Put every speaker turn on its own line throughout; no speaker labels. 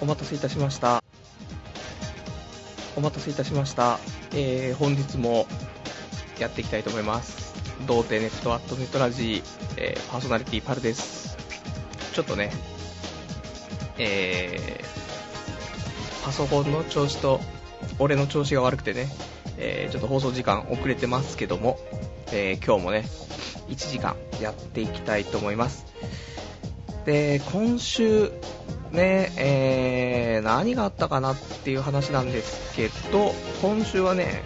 お待たせいたしました。お待たせいたしました。えー、本日もやっていきたいと思います。童貞ネットアットネットラジー、えー、パーソナリティパルです。ちょっとね、えー、パソコンの調子と俺の調子が悪くてね、えー、ちょっと放送時間遅れてますけども、えー、今日もね、1時間やっていきたいと思います。で、今週、ね、えー、何があったかなっていう話なんですけど、今週はね、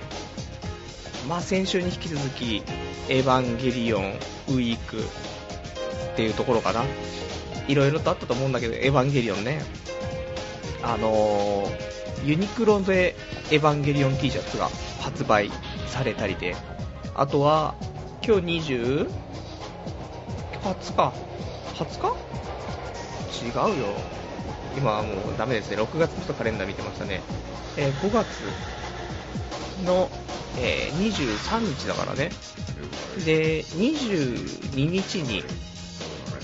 まあ先週に引き続き、エヴァンゲリオンウィークっていうところかな。いろいろとあったと思うんだけど、エヴァンゲリオンね。あのー、ユニクロでエヴァンゲリオン T シャツが発売されたりで、あとは、今日 20? 20日 ?20 日違うよ。今はもうダメですね。6月のカレンダー見てましたね。えー5月の、えー23日だからね。で、22日に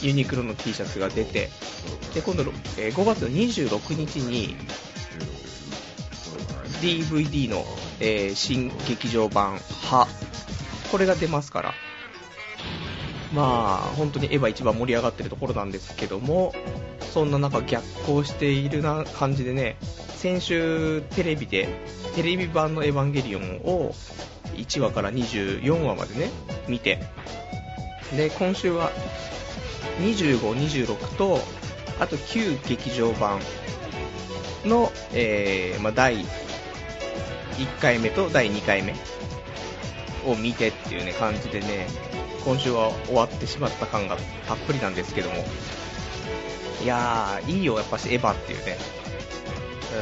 ユニクロの T シャツが出て、で、今度、えー5月の26日に DVD の、えー新劇場版派、これが出ますから、まあ、本当にエヴァ一番盛り上がってるところなんですけども、そんな中逆行しているな感じでね、先週テレビで、テレビ版のエヴァンゲリオンを1話から24話までね、見て、で、今週は25、26と、あと旧劇場版の、えーまあ、第1回目と第2回目を見てっていうね、感じでね、今週は終わってしまった感がたっぷりなんですけども、いやー、いいよ、やっぱしエヴァっていうね。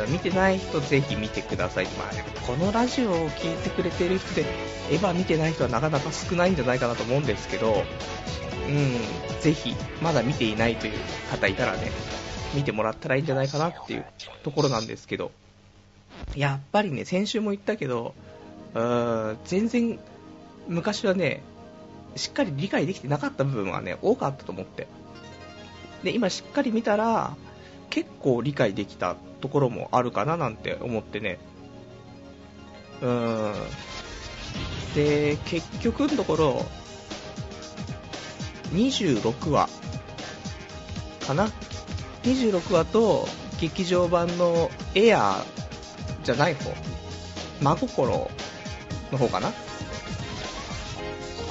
見てない人ぜひ見てください。まあこのラジオを聞いてくれてる人で、エヴァ見てない人はなかなか少ないんじゃないかなと思うんですけど、うん、ぜひ、まだ見ていないという方いたらね、見てもらったらいいんじゃないかなっていうところなんですけど、やっぱりね、先週も言ったけど、うーん全然、昔はね、しっかり理解できてなかった部分はね、多かったと思って。で、今しっかり見たら、結構理解できたところもあるかななんて思ってね。うーん。で、結局のところ、26話かな ?26 話と劇場版のエアーじゃない方、真心の方かな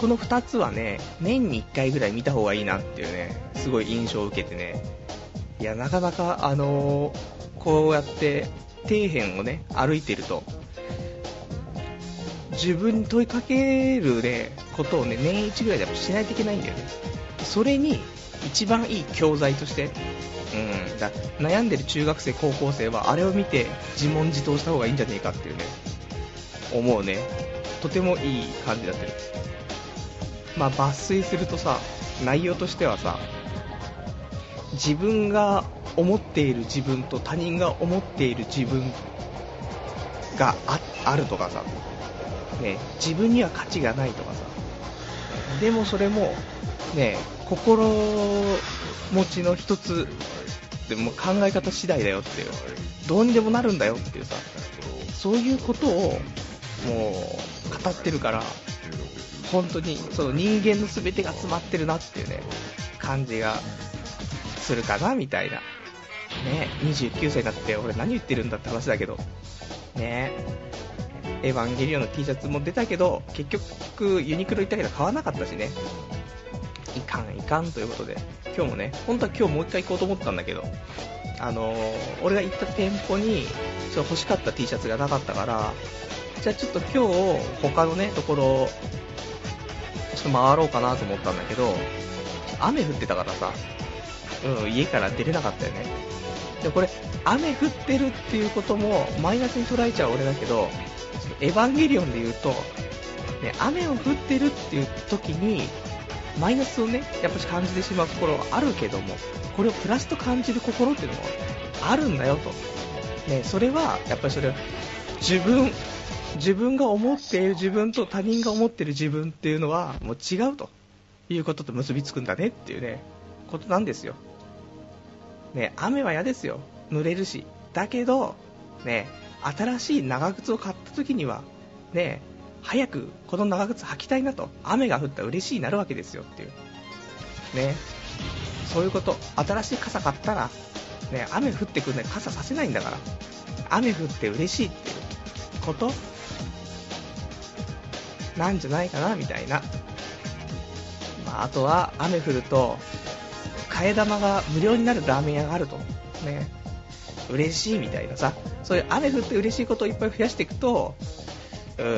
この2つはね、年に1回ぐらい見た方がいいなっていうね、すごい印象を受けてね、いや、なかなか、あのーこうやって底辺をね、歩いてると、自分に問いかけるね、ことをね、年一ぐらいでやっぱしないといけないんだよね。それに、一番いい教材として、うん、だ悩んでる中学生、高校生は、あれを見て自問自答した方がいいんじゃねえかっていうね、思うね。とてもいい感じになってる。まあ、抜粋するとさ、内容としてはさ、自分が思っている自分と他人が思っている自分があるとかさ、ね、自分には価値がないとかさ、でもそれも、ね、心持ちの一つでも考え方次第だよっていう、どうにでもなるんだよっていうさ、そういうことをもう語ってるから、本当にその人間の全てが詰まってるなっていうね、感じがするかなみたいな。ね、29歳になって俺何言ってるんだって話だけど、ね、エヴァンゲリオンの T シャツも出たけど、結局ユニクロ行ったけど買わなかったしね、いかんいかんということで、今日もね、本当は今日もう一回行こうと思ったんだけど、あのー俺が行った店舗にちょっと欲しかった T シャツがなかったから、じゃあちょっと今日他のね、ところ、ちょっと回ろうかなと思ったんだけど、雨降ってたからさ、うん、家から出れなかったよね。でも、これ、雨降ってるっていうこともマイナスに捉えちゃう俺だけど、エヴァンゲリオンで言うと、ね、雨を降ってるっていう時に、マイナスをね、やっぱし感じてしまうところはあるけども、これをプラスと感じる心っていうのもあるんだよと。ね、それは、やっぱりそれは、自分、自分が思っている自分と他人が思っている自分っていうのは、もう違うと。いうことと結びつくんだねっていうね、ことなんですよ。ね、雨は嫌ですよ。濡れるし、だけど、ね、新しい長靴を買った時には、ね、早くこの長靴履きたいなと、雨が降ったら嬉しいになるわけですよっていう。ね、そういうこと、新しい傘買ったら、ね、雨降ってくるのに傘させないんだから、雨降って嬉しいっていうこと。なんじゃないかなみたいな。まあ、あとは雨降ると、替え玉が無料になるラーメン屋があると。ね。嬉しいみたいなさ、そういう雨降って嬉しいことをいっぱい増やしていくと、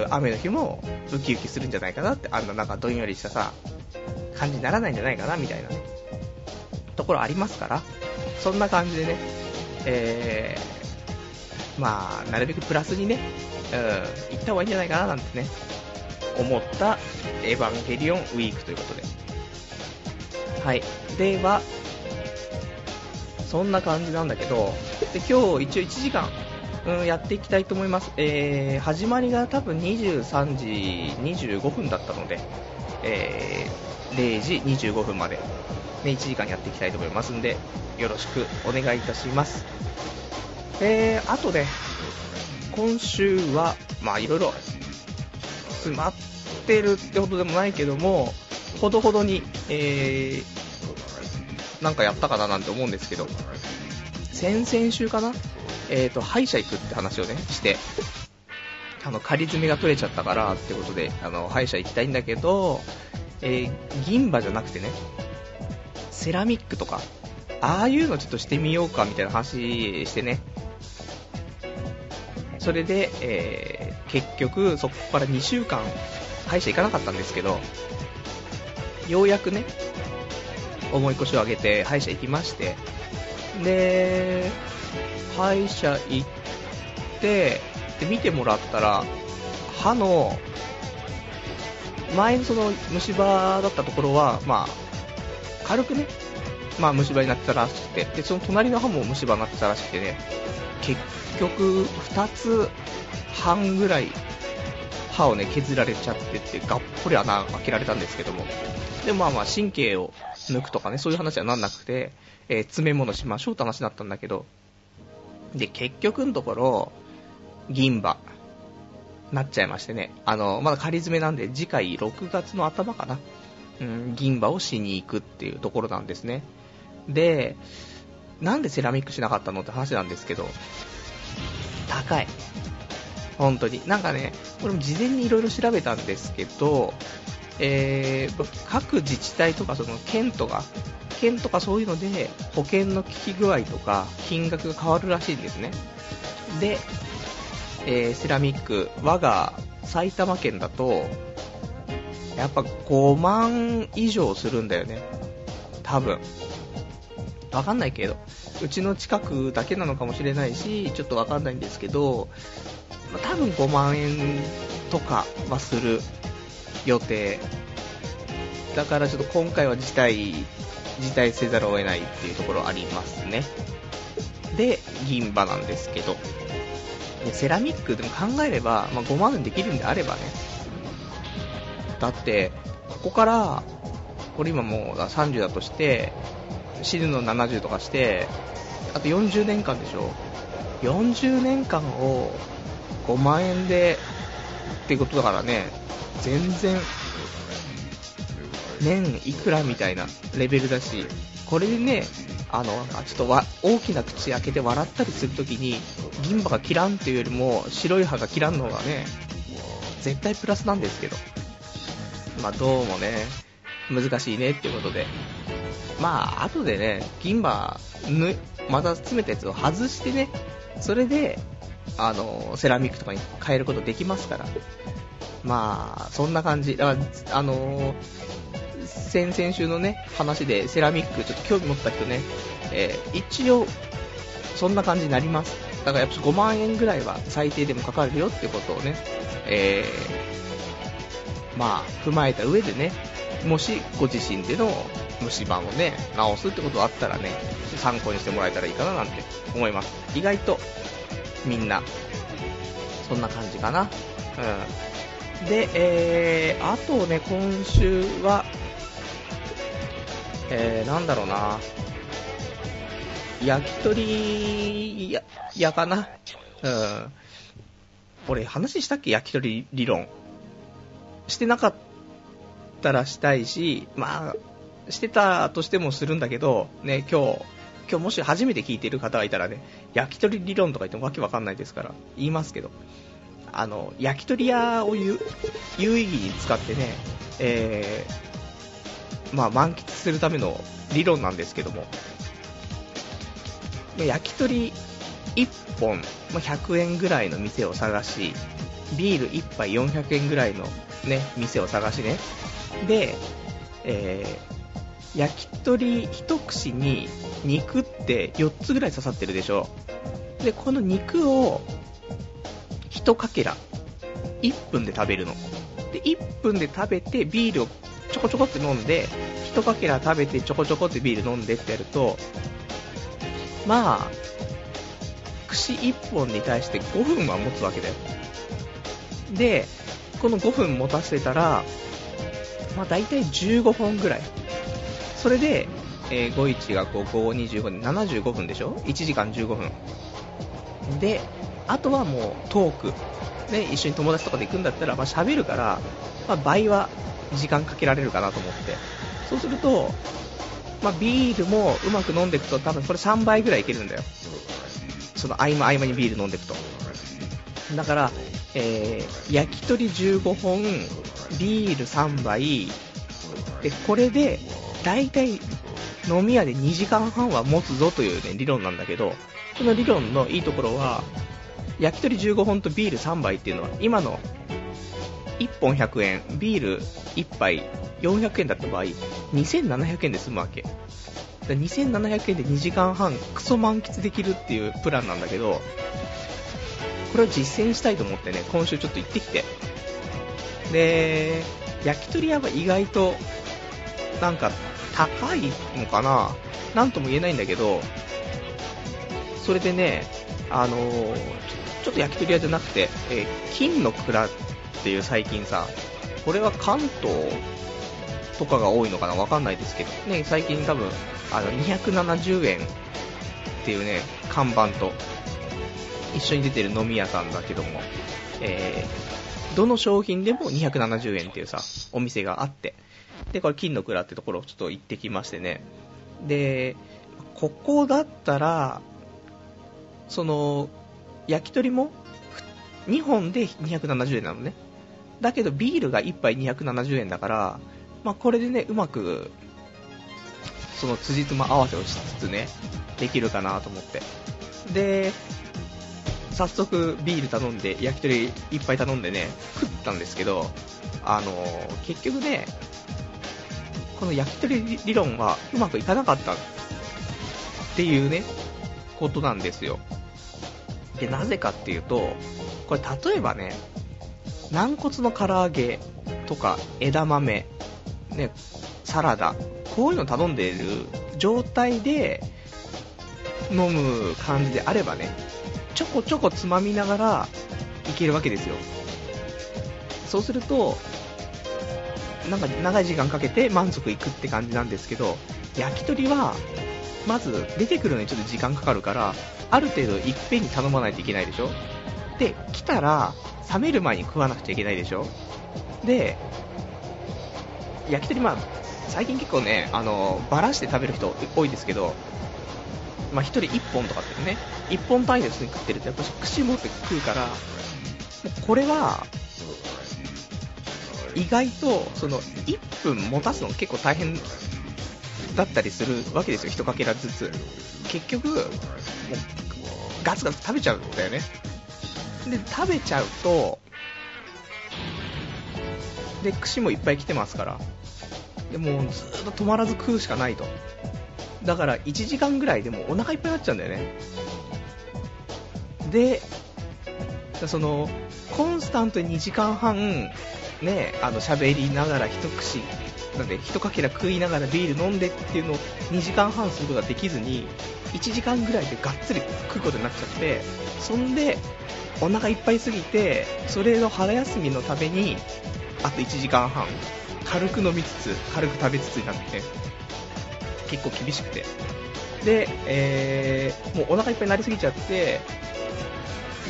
雨の日もウキウキするんじゃないかなって、あんななんかどんよりしたさ、感じにならないんじゃないかなみたいなね、ところありますから、そんな感じでね、えー、まあ、なるべくプラスにね、うん、行った方がいいんじゃないかななんてね、思ったエヴァンゲリオンウィークということで。はい。では、そんな感じなんだけど、で今日一応1時間、うん、やっていきたいと思います。えー、始まりが多分23時25分だったので、えー、0時25分まで、ね、1時間やっていきたいと思いますんで、よろしくお願いいたします。えー、あとね、今週は、まあいろいろ詰まってるってほどでもないけども、ほどほどに、えー、なんかやったかななんて思うんですけど、先々週かな？えっ、ー、と、歯医者行くって話をね、して、あの、仮詰めが取れちゃったからってことで、あの、歯医者行きたいんだけど、えー、銀歯じゃなくてね、セラミックとか、ああいうのちょっとしてみようかみたいな話してね、それで、えー、結局、そこから2週間、歯医者行かなかったんですけど、ようやくね、重い腰を上げて歯医者行きまして、で、歯医者行って、で、見てもらったら、歯の、前のその虫歯だったところは、まあ、軽くね、まあ虫歯になってたらしくて、で、その隣の歯も虫歯になってたらしくてね、結局、2つ半ぐらい歯をね、削られちゃってて、がっぽり穴開けられたんですけども、でもまあまあ神経を抜くとかね、そういう話はなんなくて、えー、詰め物しましょうって話だったんだけど、で、結局のところ、銀歯、なっちゃいましてね、あの、まだ仮詰めなんで、次回6月の頭かな、うん、銀歯をしに行くっていうところなんですね。で、なんでセラミックしなかったのって話なんですけど、高い。本当に。なんかね、これも事前に色々調べたんですけど、えー、各自治体とかその県とか、県とかそういうので保険の効き具合とか金額が変わるらしいんですね。で、えー、セラミック、我が埼玉県だと、やっぱ5万以上するんだよね。多分。わかんないけど。うちの近くだけなのかもしれないし、ちょっとわかんないんですけど、ま多分5万円とかはする予定。だからちょっと今回は辞退、辞退せざるを得ないっていうところありますね。で、銀歯なんですけど。セラミックでも考えれば、まあ、5万円できるんであればね。だって、ここから、これ今もう30だとして、死ぬの70とかして、あと40年間でしょ？40年間を5万円でってことだからね、全然、年いくらみたいなレベルだし、これでね、あの、ちょっとわ大きな口開けて笑ったりするときに、銀歯が切らんっていうよりも、白い歯が切らんのがね、絶対プラスなんですけど。まあどうもね、難しいねっていうことで。まあ、後でね、銀歯ぬ、また詰めたやつを外してね、それで、あの、セラミックとかに変えることできますから。まあ、そんな感じ。だから、あの先々週のね、話でセラミックちょっと興味持った人ね、えー、一応、そんな感じになります。だからやっぱ5万円ぐらいは最低でもかかるよってことをね、えー、まあ、踏まえた上でね、もしご自身での虫歯をね、直すってことがあったらね、参考にしてもらえたらいいかななんて思います。意外と、みんな、そんな感じかな。うん。で、えー、あとね、今週は、えー、なんだろうな。焼き鳥屋屋かな。うん。俺、話したっけ？焼き鳥理論。してなかったたらしたいし、まあ、してたとしてもするんだけど、ね、今日、今日もし初めて聞いてる方がいたらね、焼き鳥理論とか言ってもわけわかんないですから、言いますけど、あの、焼き鳥屋を有有意義に使ってね、えー、まあ満喫するための理論なんですけども、焼き鳥1本、まあ、100円ぐらいの店を探し、ビール1杯400円ぐらいのね、店を探しね。で、えー、焼き鳥一串に肉って4つぐらい刺さってるでしょ。で、この肉を1かけら、1分で食べるの。で、1分で食べてビールをちょこちょこって飲んで、1かけら食べてちょこちょこってビール飲んでってやると、まあ、串1本に対して5分は持つわけだよ。で、この5分持たせたら、まあ大体15本ぐらい。それで、えー、51がこう5、25で75分でしょ ?1 時間15分。で、あとはもうトーク。ね、一緒に友達とかで行くんだったら、まあ喋るから、まあ倍は時間かけられるかなと思って。そうすると、まあ、ビールもうまく飲んでいくと多分これ3倍ぐらいいけるんだよ。その合間合間にビール飲んでいくと。だから、えー、焼き鳥15本、ビール3杯、で、これで、だいたい飲み屋で2時間半は持つぞというね、理論なんだけど、この理論のいいところは、焼き鳥15本とビール3杯っていうのは、今の1本100円、ビール1杯400円だった場合、2700円で済むわけ。2700円で2時間半クソ満喫できるっていうプランなんだけど、これを実践したいと思ってね、今週ちょっと行ってきて。で、焼き鳥屋は意外と、なんか、高いのかな？なんとも言えないんだけど、それでね、あのー、ちょっと焼き鳥屋じゃなくて、えー、金の蔵っていう最近さ、これは関東とかが多いのかな？わかんないですけど、ね、最近多分、あの、270円っていうね、看板と、一緒に出てる飲み屋さんだけども、えー、どの商品でも270円っていうさ、お店があって、で、これ金の蔵ってところをちょっと行ってきましてね、で、ここだったら、その、焼き鳥も2本で270円なのね。だけどビールが1杯270円だから、まあ、これでね、うまく、その辻褄合わせをしつつね、できるかなと思って。で、早速ビール頼んで、焼き鳥いっぱい頼んでね、食ったんですけど、あのー、結局ね、この焼き鳥理論はうまくいかなかったっていうね、ことなんですよ。で、なぜかっていうと、これ例えばね、軟骨の唐揚げとか枝豆、ね、サラダ、こういうの頼んでいる状態で飲む感じであればね、ちょこちょこつまみながらいけるわけですよ。そうすると、なんか長い時間かけて満足いくって感じなんですけど、焼き鳥は、まず出てくるのにちょっと時間かかるから、ある程度いっぺんに頼まないといけないでしょで、来たら、冷める前に食わなくちゃいけないでしょで、焼き鳥まあ、最近結構ね、あの、ばらして食べる人多いですけど、まあ1人1本とかってね、1本単位で普通に食ってるとやっぱ串持って食うから、これは、意外と、その、1分持たすの結構大変だったりするわけですよ、1かけらずつ。結局、もう、ガツガツ食べちゃうんだよね。で、食べちゃうと、で、串もいっぱい来てますから。で、もずっと止まらず食うしかないと。だから1時間ぐらいでもお腹いっぱいになっちゃうんだよね。で、その、コンスタントに2時間半、ね、あの、喋りながら一口、なんで、一かけら食いながらビール飲んでっていうのを2時間半することができずに、1時間ぐらいでがっつり食うことになっちゃって、そんで、お腹いっぱいすぎて、それの腹休みのために、あと1時間半、軽く飲みつつ、軽く食べつつになって、結構厳しくて。で、えー、もうお腹いっぱいになりすぎちゃって、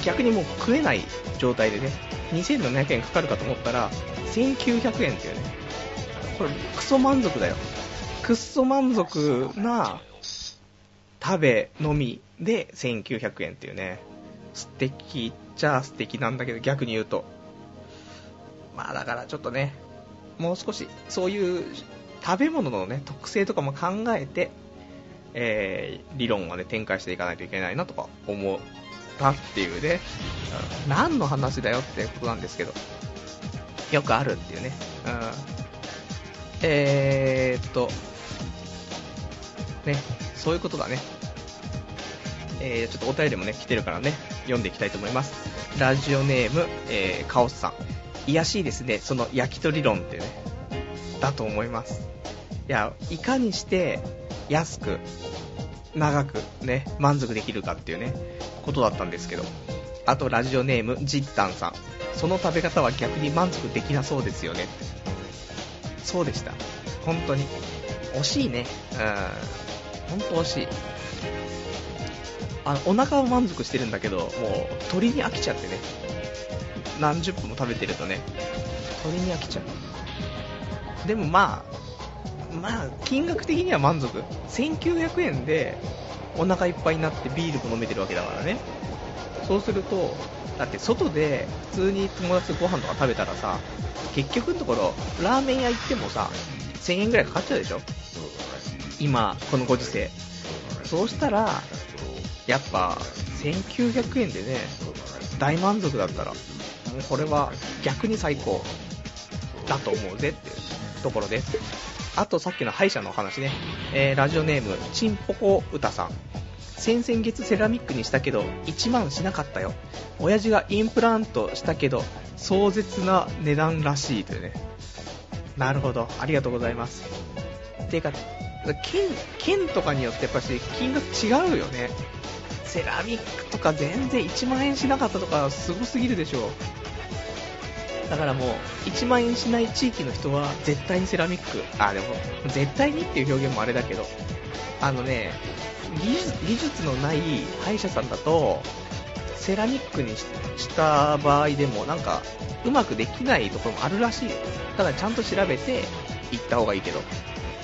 逆にもう食えない状態でね、2700円かかるかと思ったら、1900円っていうね、これ、クソ満足だよ。くっそ満足な食べのみで1900円っていうね、素敵っちゃ素敵なんだけど、逆に言うと。まあだからちょっとね、もう少し、そういう食べ物のね、特性とかも考えて、えー、理論をね、展開していかないといけないなとか思ったっていうね、うん、何の話だよってことなんですけど、よくあるっていうね、うん、えー、っと、ね、そういうことだね。えー、ちょっとお便りもね、来てるからね、読んでいきたいと思います。ラジオネーム、えー、カオスさん。いやしいですね、その焼き鳥論ってね、だと思います。いや、いかにして安く、長くね、満足できるかっていうね、ことだったんですけど。あと、ラジオネーム、ジッタンさん。その食べ方は逆に満足できなそうですよね。そうでした。本当に。惜しいね。うん。本当惜しい。あの、お腹は満足してるんだけど、もう、鳥に飽きちゃってね。何十分も食べてるとね、鳥に飽きちゃう。でもまあ、まあ、金額的には満足。1900円でお腹いっぱいになってビールも飲めてるわけだからね。そうすると、だって外で普通に友達とご飯とか食べたらさ、結局のところ、ラーメン屋行ってもさ、1000円ぐらいかかっちゃうでしょ今、このご時世。そうしたら、やっぱ、1900円でね、大満足だったら、これは逆に最高だと思うぜっていうところです。あとさっきの歯医者のお話ね、えー、ラジオネーム、ちんぽこうたさん。先々月セラミックにしたけど1万しなかったよ。親父がインプラントしたけど壮絶な値段らしいというね。なるほど。ありがとうございます。ていうか県県とかによってやっぱし金額違うよね。セラミックとか全然1万円しなかったとかすごすぎるでしょ。だからもう1万円しない地域の人は絶対にセラミック。あでも。絶対にっていう表現もあれだけど。あのね技術のない歯医者さんだとセラミックにした場合でもなんかうまくできないところもあるらしい。だちゃんと調べて行った方がいいけど。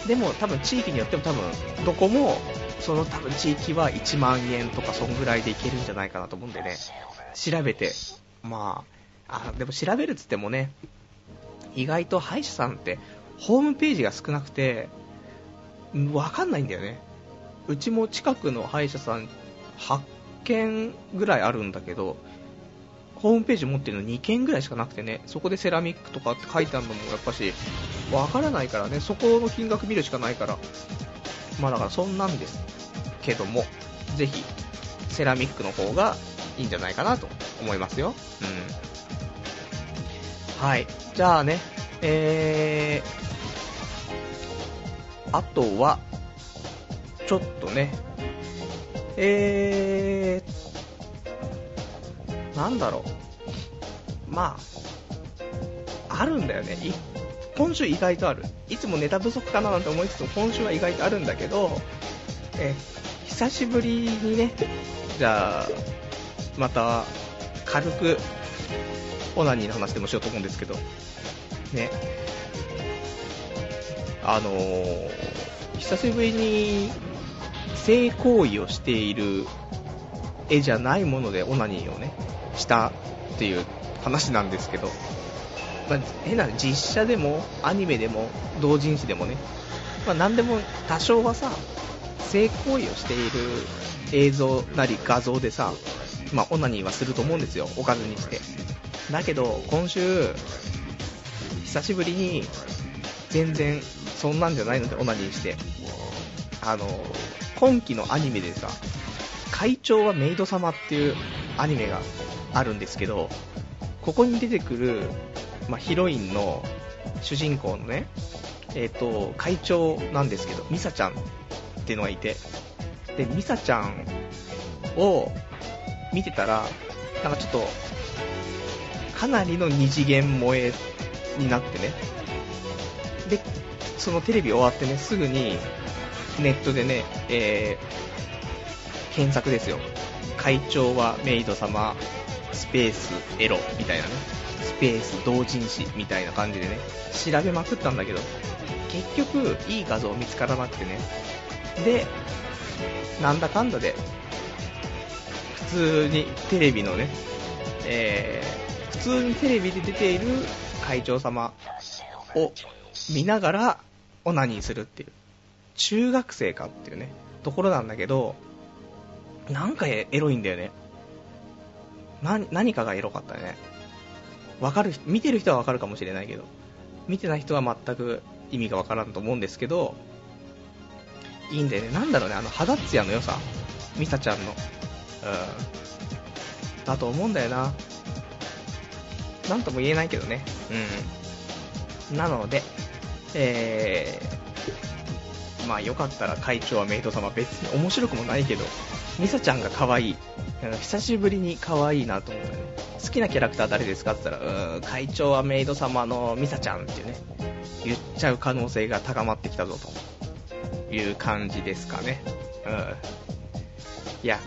でも多分地域によっても多分どこもその多分地域は1万円とかそんぐらいでいけるんじゃないかなと思うんでね。調べて。まああでも調べるっつってもね意外と歯医者さんってホームページが少なくてわかんないんだよねうちも近くの歯医者さん8軒ぐらいあるんだけどホームページ持ってるの2件ぐらいしかなくてね、そこでセラミックとかって書いてあるのもやっぱし、わからないからね、そこの金額見るしかないから、まあだからそんなんですけども、ぜひ、セラミックの方がいいんじゃないかなと思いますよ。うん。はい。じゃあね、えー、あとは、ちょっとね、えー、なんだろう。まあ、あるんだよね。今週意外とある。いつもネタ不足かななんて思いつつも今週は意外とあるんだけど、え久しぶりにね、じゃあ、また軽くオナニーの話でもしようと思うんですけど、ね、あのー、久しぶりに性行為をしている絵じゃないものでオナニーをね、したっていう話なんですけど、まあ、変な実写でもアニメでも同人誌でもね、まあ、何でも多少はさ、性行為をしている映像なり画像でさ、まあ、オナニーはすると思うんですよ、おかずにして。だけど、今週、久しぶりに、全然、そんなんじゃないので、オナニーして。あの、今期のアニメでさ、会長はメイド様っていうアニメがあるんですけど、ここに出てくる、まあ、ヒロインの主人公のね、えっ、ー、と、会長なんですけど、ミサちゃんっていうのがいて、で、ミサちゃんを見てたら、なんかちょっと、かなりの二次元萌えになってね、で、そのテレビ終わってね、すぐに、ネットでね、えー、検索ですよ。会長はメイド様、スペースエロみたいなね、スペース同人誌みたいな感じでね、調べまくったんだけど、結局、いい画像見つからなくてね。で、なんだかんだで、普通にテレビのね、えー、通にテレビで出ている会長様を見ながらオナニーするっていう、中学生かっていうね、ところなんだけど、なんかエロいんだよね。何かがエロかったね。わかる、見てる人はわかるかもしれないけど、見てない人は全く意味がわからんと思うんですけど、いいんだよね。なんだろうね、あの肌ツヤの良さ。ミサちゃんの。うん。だと思うんだよな。なんとも言えないけどね。うん。なので、えー、まあよかったら会長はメイド様別に面白くもないけど、ミサちゃんが可愛い。久しぶりに可愛いなと思ったね。好きなキャラクター誰ですかって言ったら、うん、会長はメイド様のミサちゃんっていうね、言っちゃう可能性が高まってきたぞという感じですかね。うん。いや、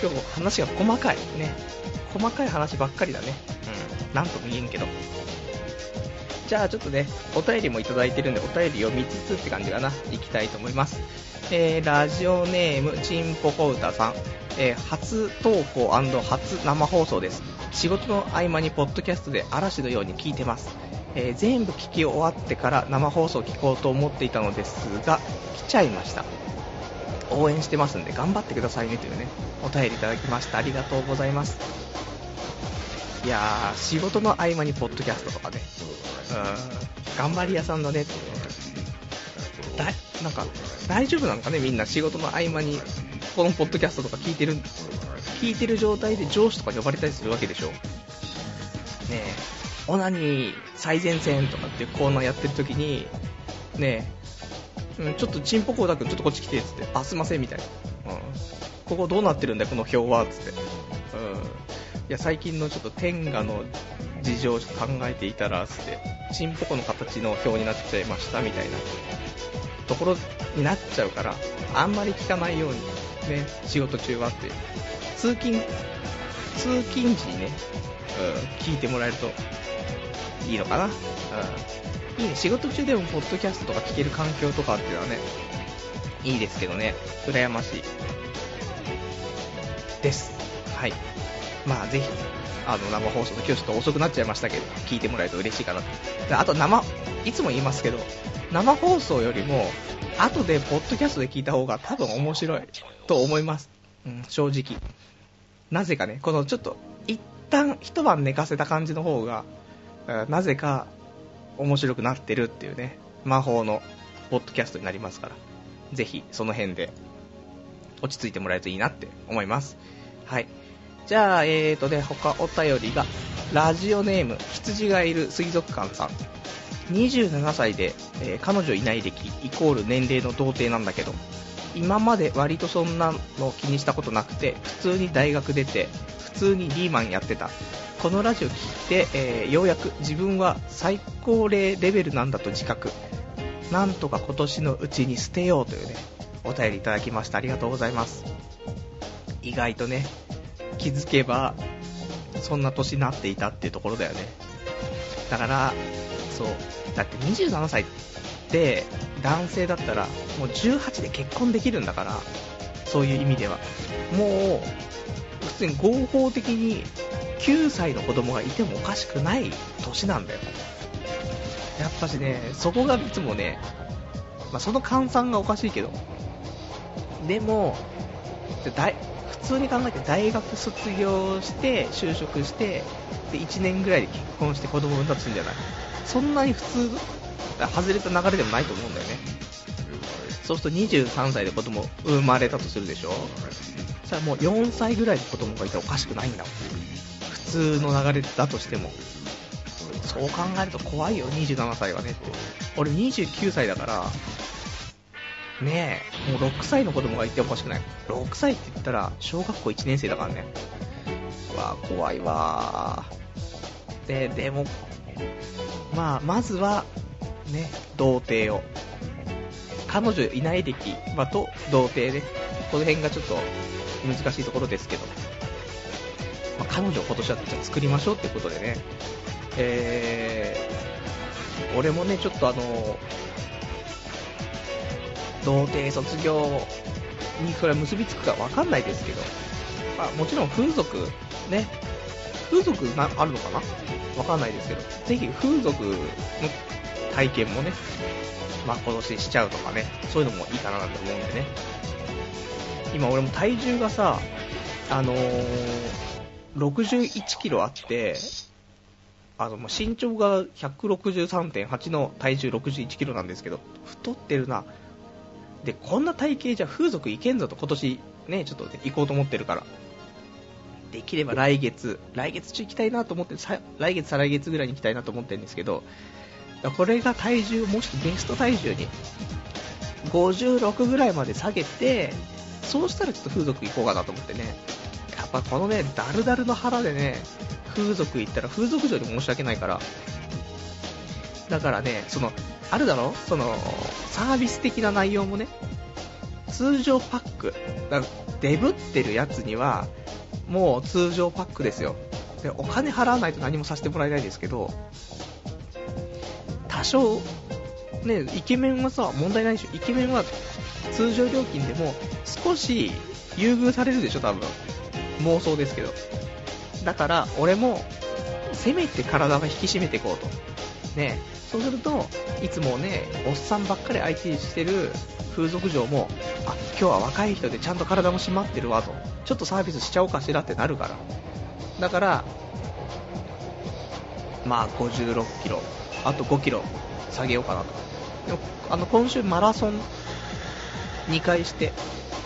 今日話が細かいね。細かい話ばっかりだね。うん。なんとも言えんけど。じゃあちょっとね、お便りもいただいてるんで、お便り読みつつって感じかな。いきたいと思います。えー、ラジオネーム、ちんぽこうたさん。えー、初投稿初生放送です。仕事の合間にポッドキャストで嵐のように聞いてます。えー、全部聞き終わってから生放送聞こうと思っていたのですが、来ちゃいました。応援してますんで頑張ってくださいねというね、お便りいただきました。ありがとうございます。いやー、仕事の合間にポッドキャストとかね、うん、頑張り屋さんだねってだなんか、大丈夫なのかね、みんな仕事の合間に、このポッドキャストとか聞いてる、聞いてる状態で上司とか呼ばれたりするわけでしょ。ねえ、オナニー最前線とかっていうコーナーやってる時に、ねえ、うん、ちょっとチンポコーダ君ちょっとこっち来て、つって、あ、すいません、みたいな。うん。ここどうなってるんだよ、この表は、つって。うん。いや、最近のちょっと天下の事情を考えていたら、つって、チンポコの形の表になっちゃいました、みたいな。ところになっちゃうから、あんまり聞かないように、ね、仕事中はって、通勤、通勤時にね、うん、聞いてもらえるといいのかな。うん。いいね、仕事中でもポッドキャストとか聞ける環境とかっていうのはね、いいですけどね、羨ましい。です。はい。まあぜひ、あの生放送で今日ちょっと遅くなっちゃいましたけど、聞いてもらえると嬉しいかなと。あと生、いつも言いますけど、生放送よりも、後でポッドキャストで聞いた方が多分面白いと思います。うん、正直。なぜかね、このちょっと、一旦一晩寝かせた感じの方が、なぜか面白くなってるっていうね、魔法のポッドキャストになりますから、ぜひその辺で落ち着いてもらえるといいなって思います。はい。じゃあ、えーとね、他お便りが、ラジオネーム、羊がいる水族館さん。27歳で、えー、彼女いない歴イコール年齢の童貞なんだけど、今まで割とそんなの気にしたことなくて、普通に大学出て、普通にリーマンやってた。このラジオ聞いて、えー、ようやく自分は最高齢レベルなんだと自覚。なんとか今年のうちに捨てようというね、お便りいただきました。ありがとうございます。意外とね、気づけば、そんな年になっていたっていうところだよね。だから、そう。だって27歳って男性だったらもう18で結婚できるんだからそういう意味ではもう普通に合法的に9歳の子供がいてもおかしくない年なんだよやっぱしねそこがいつもね、まあ、その換算がおかしいけどでも普通に考えて大学卒業して就職してで1年ぐらいで結婚して子供産んだとするんじゃない？そんなに普通、外れた流れでもないと思うんだよね。そうすると23歳で子供生まれたとするでしょ？そしたらもう4歳ぐらいの子供がいておかしくないんだもん。普通の流れだとしても。そう考えると怖いよ、27歳はねって。俺29歳だから、ねえ、もう6歳の子供がいておかしくない。6歳って言ったら、小学校1年生だからね。うわ怖いわ。で、でも、まあ、まずは、ね、童貞を。彼女いない歴、まあ、と童貞で、この辺がちょっと難しいところですけど、まあ、彼女を今年は作りましょうってことでね、えー、俺もね、ちょっとあの、童貞卒業にそれは結びつくかわかんないですけど、まあ、もちろん風俗、ね、風俗なあるのかな？わかんないですけど、ぜひ風俗の体験もね、まあ今年しちゃうとかね、そういうのもいいかななんて思うんでね。今俺も体重がさ、あのー、61キロあって、あの、身長が163.8の体重61キロなんですけど、太ってるな。で、こんな体型じゃ風俗いけんぞと今年ね、ちょっと、行こうと思ってるから。できれば来月、来月中行きたいなと思って、来月、再来月ぐらいに行きたいなと思ってるんですけど、これが体重、もしベスト体重に56ぐらいまで下げて、そうしたらちょっと風俗行こうかなと思ってね。やっぱこのね、ダルダルの腹でね、風俗行ったら風俗嬢に申し訳ないから。だからね、その、あるだろ？その、サービス的な内容もね、通常パック。だデブってるやつには、もう通常パックですよ。で、お金払わないと何もさせてもらえないですけど、多少、ね、イケメンはさ、問題ないでしょ。イケメンは通常料金でも少し優遇されるでしょ、多分。妄想ですけど。だから、俺も、せめて体は引き締めていこうと。ね、そうすると、いつもね、おっさんばっかり相手にしてる風俗嬢も、あ、今日は若い人でちゃんと体も締まってるわと。ちょっとサービスしちゃおうかしらってなるから。だから、まあ56キロあと5キロ下げようかなと。でもあの今週マラソン2回して、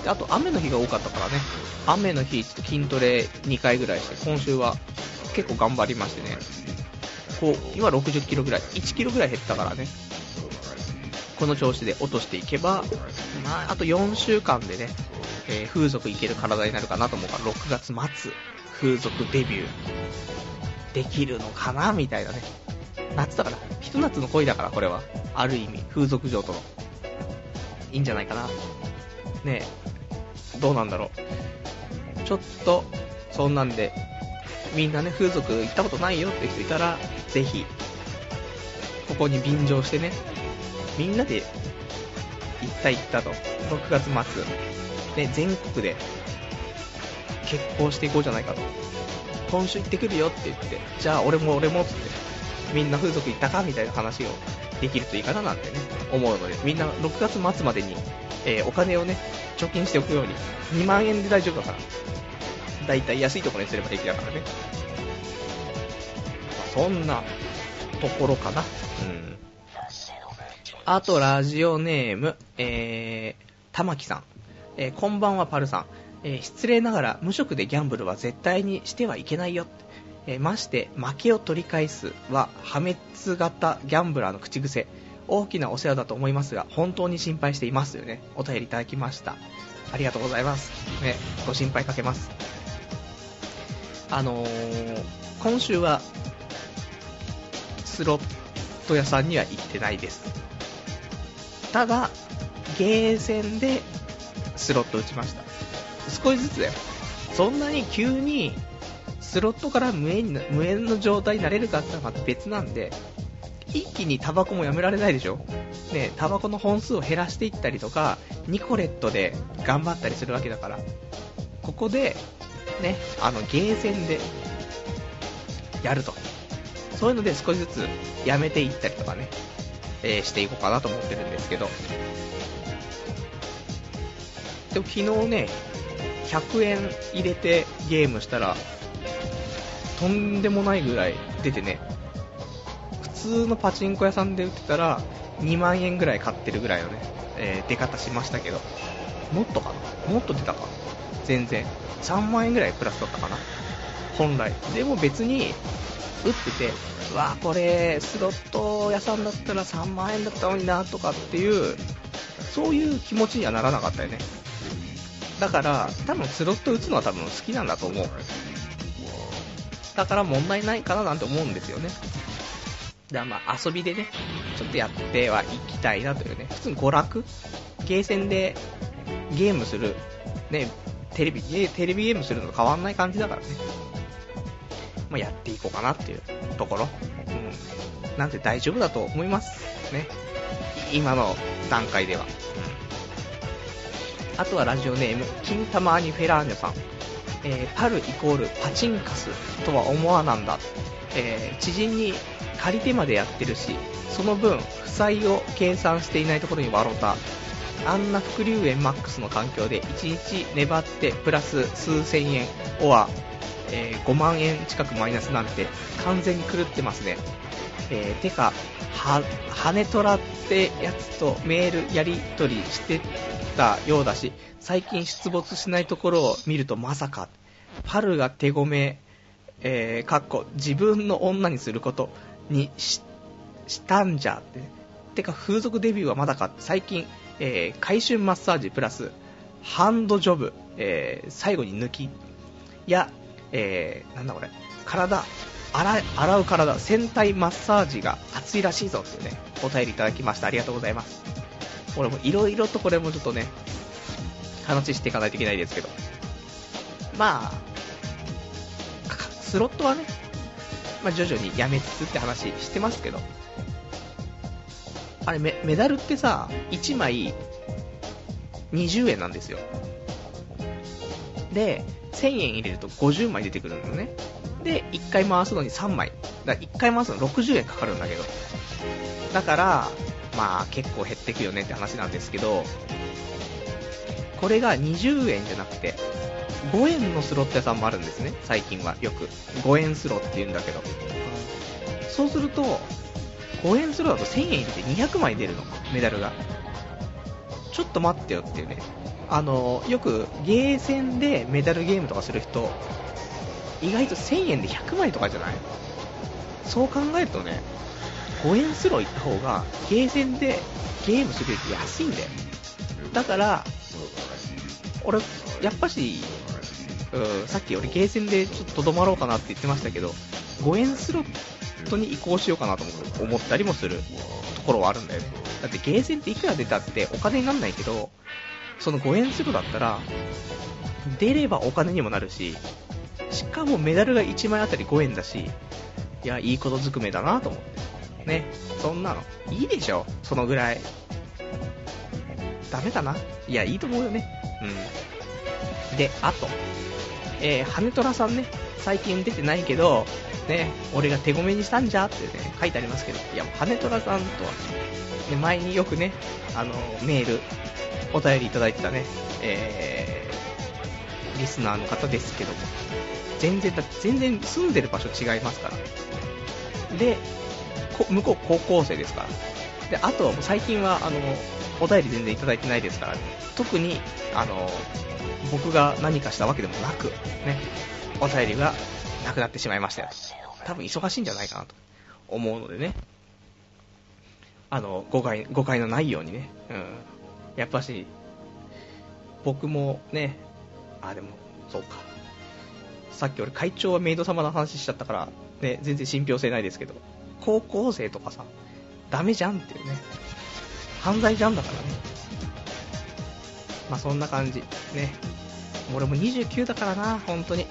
であと雨の日が多かったからね、雨の日ちょっと筋トレ2回ぐらいして、今週は結構頑張りましてね、こう、今60キロぐらい、1キロぐらい減ったからね、この調子で落としていけば、まあ、あと4週間でね、えー、風俗いける体になるかなと思うから、6月末、風俗デビューできるのかなみたいなね。夏だから、ひと夏の恋だから、これは。ある意味、風俗嬢との。いいんじゃないかな。ねえ、どうなんだろう。ちょっと、そんなんで、みんなね、風俗行ったことないよって人いたら、ぜひ、ここに便乗してね、みんなで、行った行ったと。6月末、ね、全国で、結婚していこうじゃないかと。今週行ってくるよって言って、じゃあ俺も俺もってみんな風俗行ったかみたいな話をできるといいかななんてね、思うので、みんな6月末までに、えー、お金をね、貯金しておくように、2万円で大丈夫だから。だいたい安いところにすれば平気だからね。そんなところかな。うん。あと、ラジオネーム、えー、玉木さん。えー、こんばんは、パルさん。えー、失礼ながら、無職でギャンブルは絶対にしてはいけないよ。えー、まして負けを取り返すは破滅型ギャンブラーの口癖大きなお世話だと思いますが本当に心配していますよねお便りいただきましたありがとうございますねご心配かけますあのー、今週はスロット屋さんには行ってないです。ただゲーセンでスロット打ちました。少しずつだよ。そんなに急にスロットから無縁無縁の状態になれるかってのは別なんで、一気にタバコもやめられないでしょ？ね、タバコの本数を減らしていったりとか、ニコレットで頑張ったりするわけだから、ここで、ね、あの、ゲーセンで、やると。そういうので少しずつやめていったりとかね、えー、していこうかなと思ってるんですけど。でも昨日ね、100円入れてゲームしたら、とんでもないぐらい出てね、普通のパチンコ屋さんで売ってたら、2万円ぐらい買ってるぐらいのね、えー、出方しましたけど、もっとかな？もっと出たか？全然。3万円ぐらいプラスだったかな本来。でも別に、打ってて、うわこれ、スロット屋さんだったら3万円だったのになとかっていう、そういう気持ちにはならなかったよね。だから、多分スロット打つのは多分好きなんだと思う。だから問題ないかななんて思うんですよね。だまあ遊びでね、ちちょっとやってはいきたいなというね、普通に娯楽？ゲーセンでゲームする、ね、テレビ、テレビゲームするのと変わんない感じだからね。まあ、やっていこうかなっていうところ。うん。なんで大丈夫だと思います。ね。今の段階では。あとはラジオネーム、金玉アニフェラーニョさん。えー、パルイコールパチンカスとは思わなんだ。えー、知人に借り手までやってるし、その分、負債を計算していないところに笑った。あんな副流炎マックスの環境で1日粘ってプラス数千円、おは、えー、5万円近くマイナスなんて完全に狂ってますね。えー、てか、は、羽トラってやつとメールやり取りしてたようだし、最近出没しないところを見るとまさか、パルが手ごめ、えー、かっこ、自分の女にすることにししたんじゃって。てか、風俗デビューはまだか最近、えー、回春マッサージプラス、ハンドジョブ、えー、最後に抜き、や、えー、なんだこれ、体、洗洗う体、戦体マッサージが熱いらしいぞっていうね、お便りいただきました。ありがとうございます。俺もいろいろとこれもちょっとね、話していかないといけないですけど。まあ、スロットはね、まあ、徐々にやめつつって話してますけど、あれメ、メダルってさ、1枚20円なんですよ。で、1000円入れると50枚出てくるのね。で、1回回すのに3枚。だ1回回すの60円かかるんだけど。だから、まあ結構減ってくよねって話なんですけど、これが20円じゃなくて、5円のスロット屋さんもあるんですね、最近はよく。5円スロって言うんだけど。そうすると、5円スロだと1000円入れて200枚出るの、メダルが。ちょっと待ってよっていうね。あの、よくゲーセンでメダルゲームとかする人、意外と1000円で100枚とかじゃない？そう考えるとね、5円スロー行った方が、ゲーセンでゲームするより安いんだよ。だから、俺、やっぱし、うん、さっき俺ゲーセンでちょっととどまろうかなって言ってましたけど、5円スロットに移行しようかなと思ったりもするところはあるんだよね。だってゲーセンっていくら出たってお金になんないけど、その5円スローだったら、出ればお金にもなるし、しかもメダルが1枚あたり5円だし、いや、いいことずくめだなと思って。ね、そんなの。いいでしょ、そのぐらい。ダメかないや、いいと思うよね。うん。で、あと、えー、羽虎さんね、最近出てないけど、ね、俺が手ごめにしたんじゃってね、書いてありますけど、いや、羽虎さんとは、ね、前によくね、あの、メール、お便りいただいてたね、えー、リスナーの方ですけども、全然、だ全然住んでる場所違いますから。で、向こう高校生ですから。で、あとはもう、最近は、あの、お便り全然いただいてないですから、特に、あの、僕が何かしたわけでもなく、ね、お便りがなくなってしまいましたよ。多分忙しいんじゃないかなと思うのでね。あの、誤解、誤解のないようにね。うん。やっぱし、僕もね、あ、でも、そうか。さっき俺会長はメイド様の話しちゃったから、ね、全然信憑性ないですけど、高校生とかさ、ダメじゃんっていうね。犯罪じゃんだからね。まあそんな感じ。ね。俺も29だからな、本当に。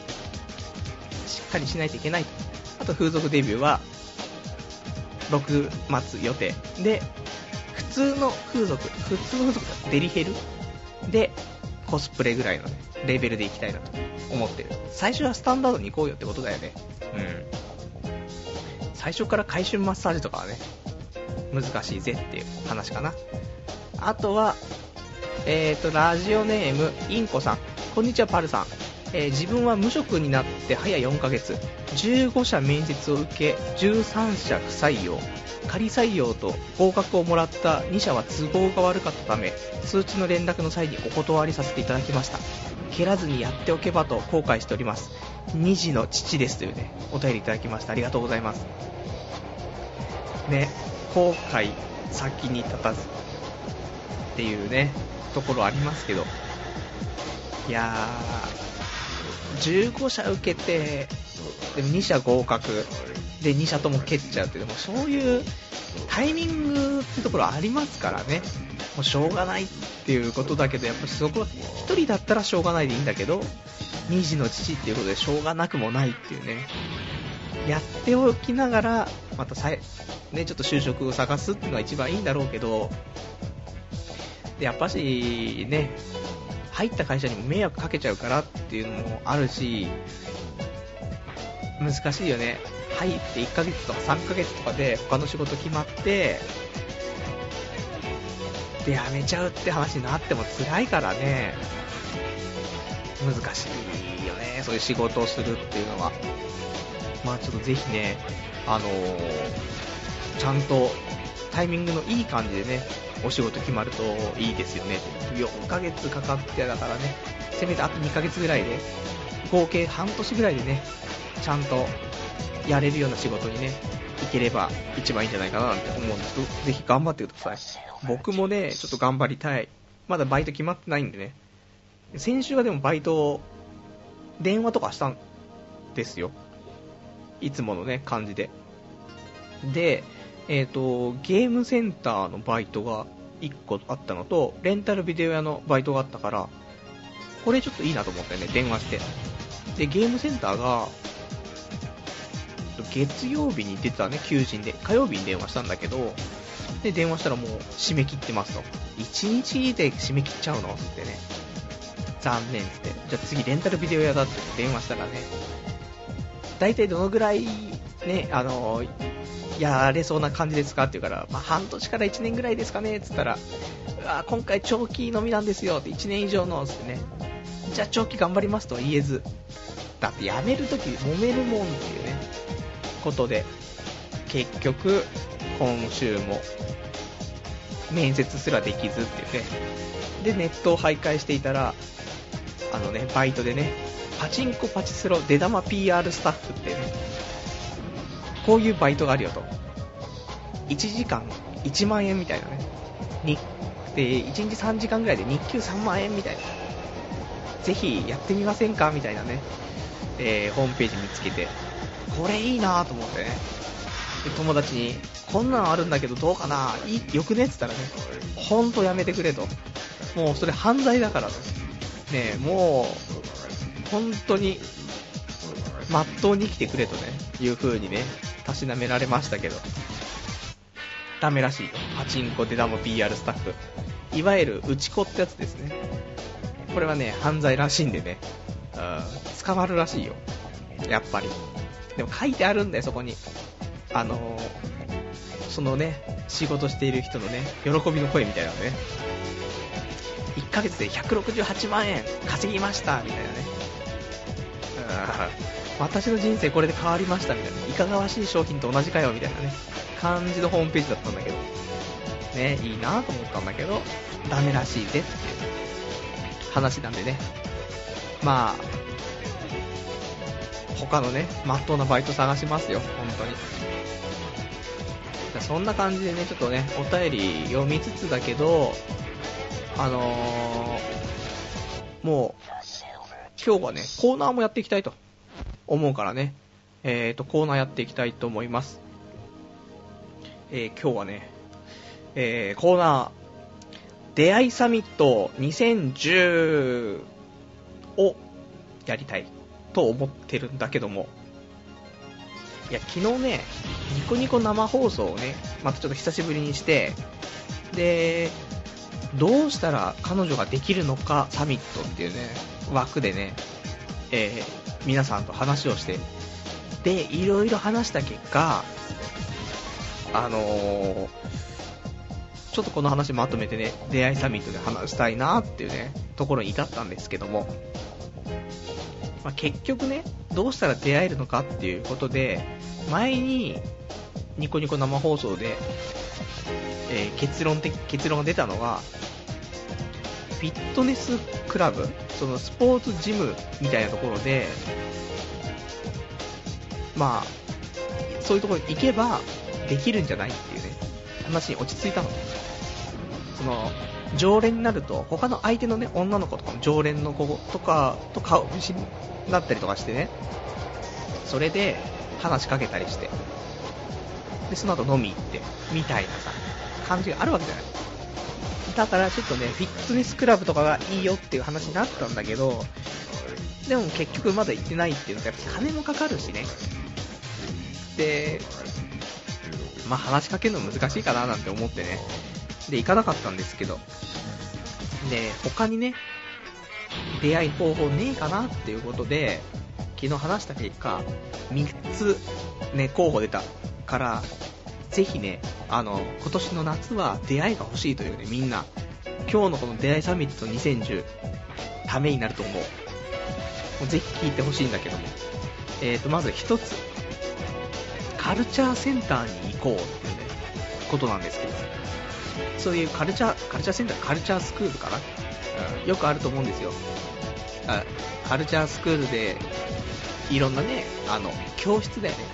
しっかりしないといけない。あと風俗デビューは、6月予定。で、普通の風俗、普通の風俗だデリヘル？で、コスプレぐらいの、ね、レベルでいきたいなと思ってる。最初はスタンダードに行こうよってことだよね。うん。最初から回春マッサージとかはね、難しいぜっていう話かな。あとは、えーと、ラジオネーム、インコさん。こんにちは、パルさん。えー、自分は無職になって早4ヶ月。15社面接を受け、13社不採用。仮採用と合格をもらった2社は都合が悪かったため、通知の連絡の際にお断りさせていただきました。蹴らずにやっておけばと後悔しております。2児の父ですというね、お便りいただきました。ありがとうございます。ね、後悔先に立たずっていうね、ところありますけど、いやー、15社受けて、でも2社合格、で2社とも蹴っちゃうって、でもそういうタイミングってところありますからね。もうしょうがないっていうことだけど、やっぱそこ、1人だったらしょうがないでいいんだけど、2児の父っていうことでしょうがなくもないっていうね。やっておきながら、またさね、ちょっと就職を探すっていうのが一番いいんだろうけど、でやっぱし、ね、入った会社にも迷惑かけちゃうからっていうのもあるし、難しいよね。入って1ヶ月とか3ヶ月とかで他の仕事決まって、で、辞めちゃうって話になっても辛いからね、難しいよね、そういう仕事をするっていうのは。まあちょっとぜひね、あのー、ちゃんとタイミングのいい感じでね、お仕事決まるといいですよね。4ヶ月かかってだからね、せめてあと2ヶ月ぐらいで、合計半年ぐらいでね、ちゃんとやれるような仕事にね、行ければ一番いいんじゃないかなって思うんですけど、ぜひ頑張ってください。僕もね、ちょっと頑張りたい。まだバイト決まってないんでね。先週はでもバイト、電話とかしたんですよ。いつものね、感じで。で、えっ、ー、と、ゲームセンターのバイトが1個あったのと、レンタルビデオ屋のバイトがあったから、これちょっといいなと思ってね、電話して。で、ゲームセンターが、月曜日に出たね、求人で、火曜日に電話したんだけど、で、電話したらもう締め切ってますと。1日で締め切っちゃうの？ってね。残念って。じゃあ次レンタルビデオ屋だって電話したらね、大体どのぐらいね、あの、やれそうな感じですかって言うから、まあ、半年から1年ぐらいですかねって言ったら、うわ今回長期のみなんですよって1年以上のってね、じゃあ長期頑張りますとは言えず、だって辞めるとき揉めるもんっていうね、ことで、結局、今週も面接すらできずっていうね。で、ネットを徘徊していたら、あのね、バイトでね、パチンコパチスロ出玉 PR スタッフってね、こういうバイトがあるよと。1時間1万円みたいなね。にで、1日3時間ぐらいで日給3万円みたいな。ぜひやってみませんか？みたいなね、えー、ホームページ見つけて、これいいなと思ってね。で、友達に、こんなのあるんだけどどうかな？いよくね？って言ったらね、ほんとやめてくれと。もうそれ犯罪だからと。ねもう、本当に、まっとうに生きてくれとね、いう風にね、たしなめられましたけど。ダメらしいよ。パチンコデダモ PR スタッフ。いわゆる打ち子ってやつですね。これはね、犯罪らしいんでね、うん、捕まるらしいよ。やっぱり。でも書いてあるんだよ、そこに。あのー、そのね、仕事している人のね、喜びの声みたいなのね、1ヶ月で168万円稼ぎましたみたいなね、私の人生これで変わりましたみたいな、いかがわしい商品と同じかよみたいなね、感じのホームページだったんだけど、ね、いいなと思ったんだけど、ダメらしいぜって。いう話なんでね、まあ、他のね、まっとうなバイト探しますよ、本当に。そんな感じでね、ちょっとね、お便り読みつつだけど、あのー、もう、今日はね、コーナーもやっていきたいと思うからね、えーと、コーナーやっていきたいと思います。えー、今日はね、えー、コーナー、出会いサミット2010をやりたいと思ってるんだけども、いや、昨日ね、ニコニコ生放送をね、またちょっと久しぶりにして、で、どうしたら彼女ができるのかサミットっていうね、枠でね、えー、皆さんと話をして、で、いろいろ話した結果、あのー、ちょっとこの話まとめてね、出会いサミットで話したいなっていうね、ところに至ったんですけども、まあ、結局ね、どうしたら出会えるのかっていうことで、前にニコニコ生放送で、えー、結論的、結論が出たのは、フィットネスクラブ、そのスポーツジムみたいなところで、まあ、そういうところに行けばできるんじゃないっていうね、話に落ち着いたの。その、常連になると、他の相手のね、女の子とかも常連の子とかと顔見知りになったりとかしてね、それで話しかけたりして。で、その後飲み行って、みたいなさ、感じがあるわけじゃない。だからちょっとね、フィットネスクラブとかがいいよっていう話になったんだけど、でも結局まだ行ってないっていうのが、やっぱ金もかかるしね。で、まあ話しかけるの難しいかななんて思ってね。で、行かなかったんですけど。で、他にね、出会い方法ねえかなっていうことで、昨日話した結果、3つね、候補出たから、ぜひね、あの、今年の夏は出会いが欲しいというね、みんな、今日のこの出会いサミット2010、ためになると思う。もうぜひ聞いてほしいんだけども。えーと、まず一つ。カルチャーセンターに行こうっていうね、ことなんですけど。そういうカルチャー、カルチャーセンター、カルチャースクールかな、うん、よくあると思うんですよ。あカルチャースクールで、いろんなね、あの、教室だよね。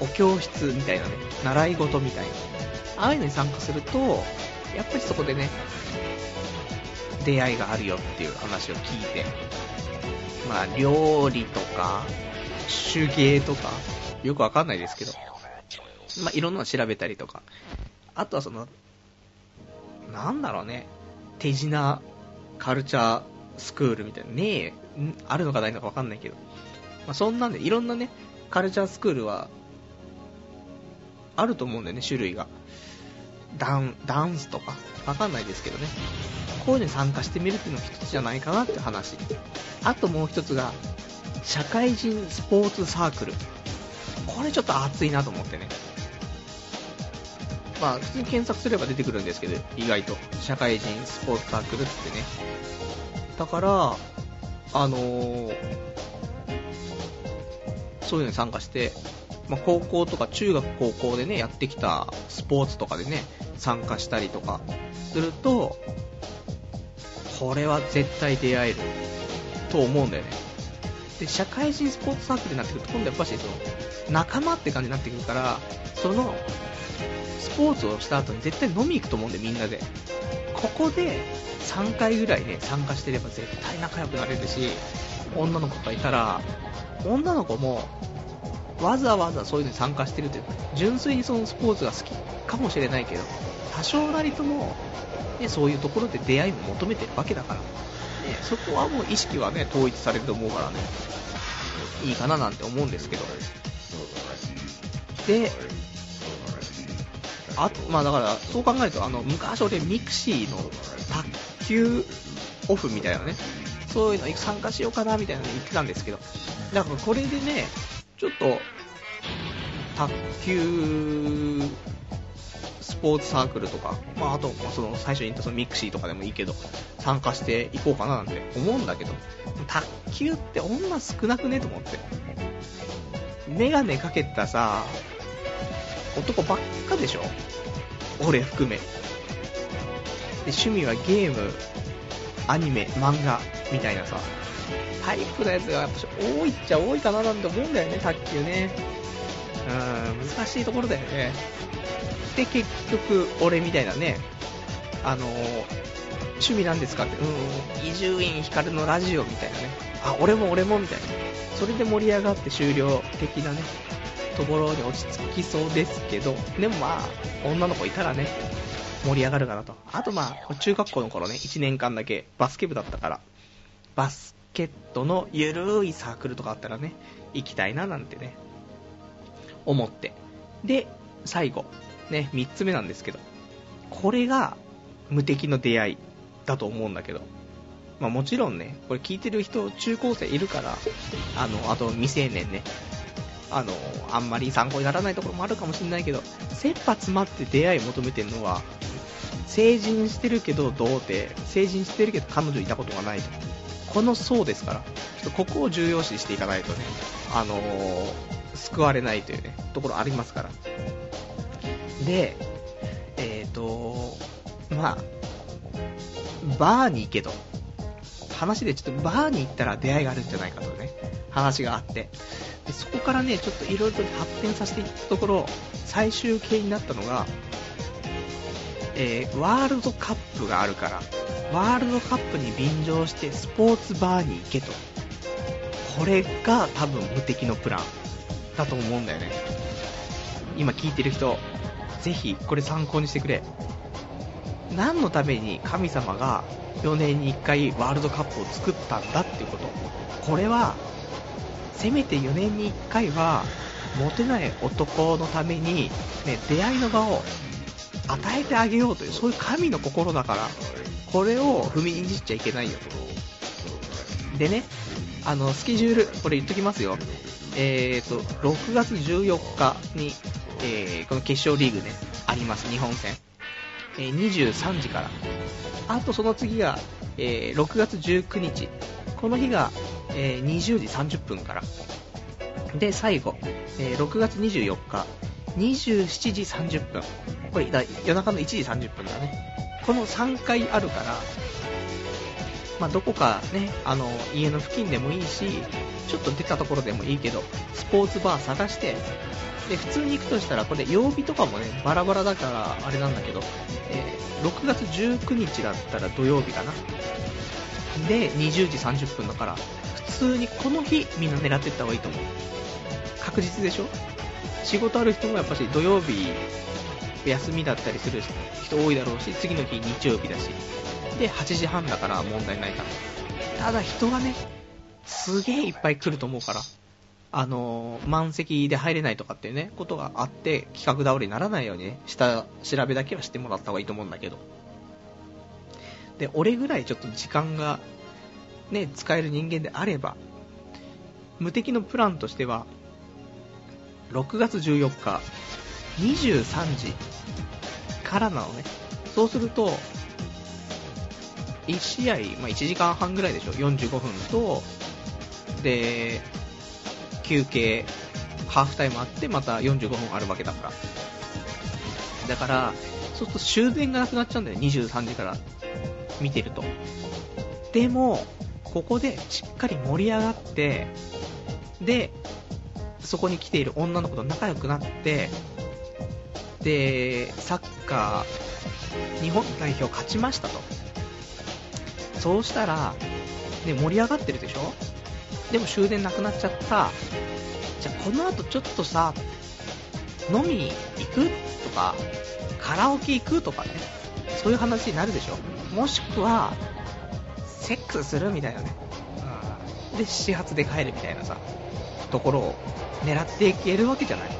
お教室みたいなね、習い事みたいな。ああいうのに参加すると、やっぱりそこでね、出会いがあるよっていう話を聞いて、まあ、料理とか、手芸とか、よくわかんないですけど、まあ、いろんなの調べたりとか、あとはその、なんだろうね、手品カルチャースクールみたいな、ねえ、あるのかないのかわかんないけど、まあ、そんなんでいろんなね、カルチャースクールは、あると思うんだよね、種類が。ダン、ダンスとか、わかんないですけどね。こういうのに参加してみるっていうのが一つじゃないかなって話。あともう一つが、社会人スポーツサークル。これちょっと熱いなと思ってね。まあ、普通に検索すれば出てくるんですけど、意外と。社会人スポーツサークルってね。だから、あのー、そういうのに参加して、まあ、高校とか中学高校でね、やってきたスポーツとかでね、参加したりとかすると、これは絶対出会えると思うんだよね。で、社会人スポーツサークルになってくると、今度やっぱしその、仲間って感じになってくるから、その、スポーツをした後に絶対飲み行くと思うんで、みんなで。ここで3回ぐらいね、参加してれば絶対仲良くなれるし、女の子がいたら、女の子も、わざわざそういうのに参加してるという、純粋にそのスポーツが好きかもしれないけど、多少なりとも、ね、そういうところで出会いも求めてるわけだから、ね、そこはもう意識はね、統一されると思うからね、いいかななんて思うんですけど。で、あと、まあだから、そう考えると、あの、昔俺ミクシーの卓球オフみたいなね、そういうのに参加しようかなみたいなの言ってたんですけど、だからこれでね、ちょっと、卓球スポーツサークルとか、まあ、あと、その最初に言ったそのミクシーとかでもいいけど、参加していこうかななんて思うんだけど、卓球って女少なくねと思って。メガネかけたさ、男ばっかでしょ？俺含め。で、趣味はゲーム、アニメ、漫画、みたいなさ、タイプのやつがやっぱ多いっちゃ多いかななんて思うんだよね、卓球ね。うん、難しいところだよね。で、結局、俺みたいなね、あの趣味なんですかって、うん、伊集院光のラジオみたいなね、あ、俺も俺もみたいな。それで盛り上がって終了的なね、ところに落ち着きそうですけど、でもまあ、女の子いたらね、盛り上がるかなと。あとまあ、中学校の頃ね、1年間だけバスケ部だったから、バスケットのゆるいサークルとかあったらね、行きたいななんてね、思って。で、最後、ね、3つ目なんですけど、これが無敵の出会いだと思うんだけど、まあもちろんね、これ聞いてる人、中高生いるから、あの、あと未成年ね、あの、あんまり参考にならないところもあるかもしれないけど、切羽詰まって出会い求めてるのは、成人してるけど童貞、成人してるけど彼女いたことがないと。この層ですから、ちょっとここを重要視していかないとね、あのー、救われないというね、ところありますから。で、えっ、ー、と、まあ、バーに行けと。話でちょっとバーに行ったら出会いがあるんじゃないかとね、話があって。でそこからね、ちょっといろいろと発展させていったところ、最終形になったのが、えー、ワールドカップがあるから、ワールドカップに便乗してスポーツバーに行けと。これが多分無敵のプランだと思うんだよね。今聞いてる人、ぜひこれ参考にしてくれ。何のために神様が4年に1回ワールドカップを作ったんだっていうこと。これは、せめて4年に1回は、モテない男のために、ね、出会いの場を与えてあげようという、そういう神の心だから、これを踏みにじっちゃいけないよ。でね、あの、スケジュール、これ言っときますよ。えーと、6月14日に、えー、この決勝リーグね、あります、日本戦。えー、23時から。あとその次が、えー、6月19日。この日が、えー、20時30分から。で、最後、えー、6月24日、27時30分。これだ、夜中の1時30分だね。この3回あるから、まあ、どこかね、あの、家の付近でもいいし、ちょっと出たところでもいいけど、スポーツバー探して、で、普通に行くとしたら、これ曜日とかもね、バラバラだからあれなんだけど、えー、6月19日だったら土曜日かな。で、20時30分だから、普通にこの日みんな狙っていった方がいいと思う。確実でしょ？仕事ある人もやっぱし土曜日休みだったりする人多いだろうし、次の日日曜日だし。で、8時半だから問題ないから。ただ人がね、すげえいっぱい来ると思うから、あのー、満席で入れないとかっていうね、ことがあって、企画倒れにならないようにね、下調べだけはしてもらった方がいいと思うんだけど。で、俺ぐらいちょっと時間が、ね、使える人間であれば、無敵のプランとしては、6月14日、23時からなのね。そうすると、1試合、まあ、1時間半ぐらいでしょ、45分と、で、休憩、ハーフタイムあって、また45分あるわけだから。だから、そうすると終電がなくなっちゃうんだよ、23時から見てると。でも、ここでしっかり盛り上がって、で、そこに来ている女の子と仲良くなって、で、サッカー、日本代表勝ちましたと。そうしたら、ね、盛り上がってるでしょ？でも終電なくなっちゃった。じゃあこの後ちょっとさ、飲み行くとか、カラオケ行くとかね、そういう話になるでしょ？もしくは、セックスするみたいなね。で、始発で帰るみたいなさ、ところを狙っていけるわけじゃない。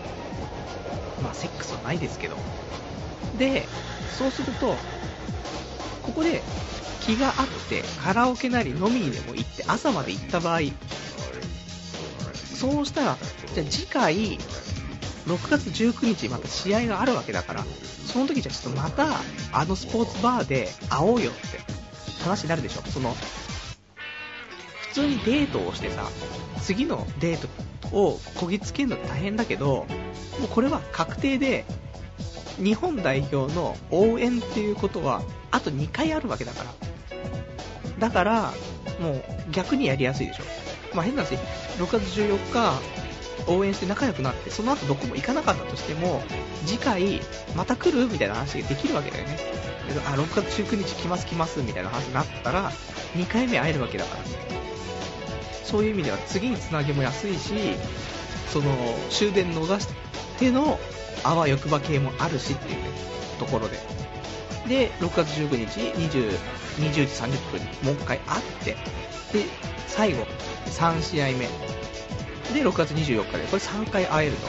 まあ、セックスはないですけど。で、そうすると、ここで気があってカラオケなり飲みにでも行って朝まで行った場合、そうしたら、じゃあ次回、6月19日また試合があるわけだから、その時じゃちょっとまたあのスポーツバーで会おうよって話になるでしょ。その、通にデートをしてさ、次のデートをこぎつけるの大変だけど、もうこれは確定で、日本代表の応援っていうことは、あと2回あるわけだから。だから、もう逆にやりやすいでしょ。まあ変な話、6月14日、応援して仲良くなって、その後どこも行かなかったとしても、次回、また来るみたいな話ができるわけだよね。あ、6月19日来ます来ますみたいな話になったら、2回目会えるわけだから。そういう意味では次につなげも安いし、その、終電逃しての、あわよくば系もあるしっていう、ところで。で、6月19日、20、20時30分にもう一回会って、で、最後、3試合目。で、6月24日で、これ3回会えると。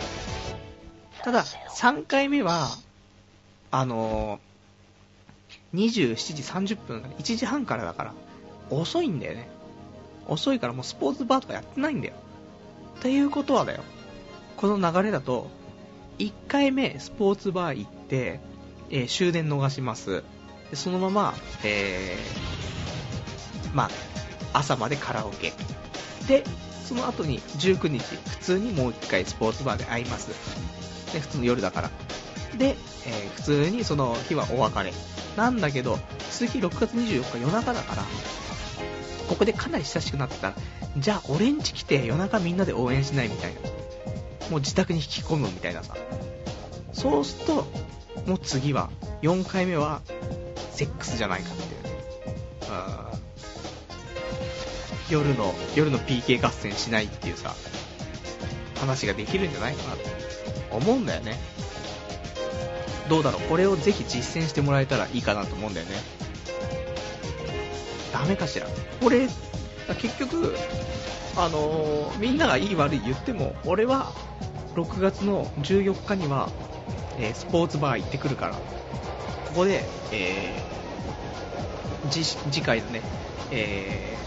ただ、3回目は、あのー、27時30分、1時半からだから、遅いんだよね。遅いからもうスポーツバーとかやってないんだよ。っていうことはだよ。この流れだと、1回目スポーツバー行って、えー、終電逃します。でそのまま、えー、まあ、朝までカラオケ。で、その後に19日、普通にもう1回スポーツバーで会います。で、普通の夜だから。で、えー、普通にその日はお別れ。なんだけど、次6月24日夜中だから、ここでかなり親しくなってたら、じゃあ俺んち来て夜中みんなで応援しないみたいな。もう自宅に引き込むみたいなさ。そうすると、もう次は、4回目は、セックスじゃないかっていうね。夜の、夜の PK 合戦しないっていうさ、話ができるんじゃないかなと思うんだよね。どうだろう、これをぜひ実践してもらえたらいいかなと思うんだよね。ダメかしら。これ、結局、あの、みんながいい悪い言っても、俺は6月の14日には、えー、スポーツバー行ってくるから、ここで、えー、次回のね、え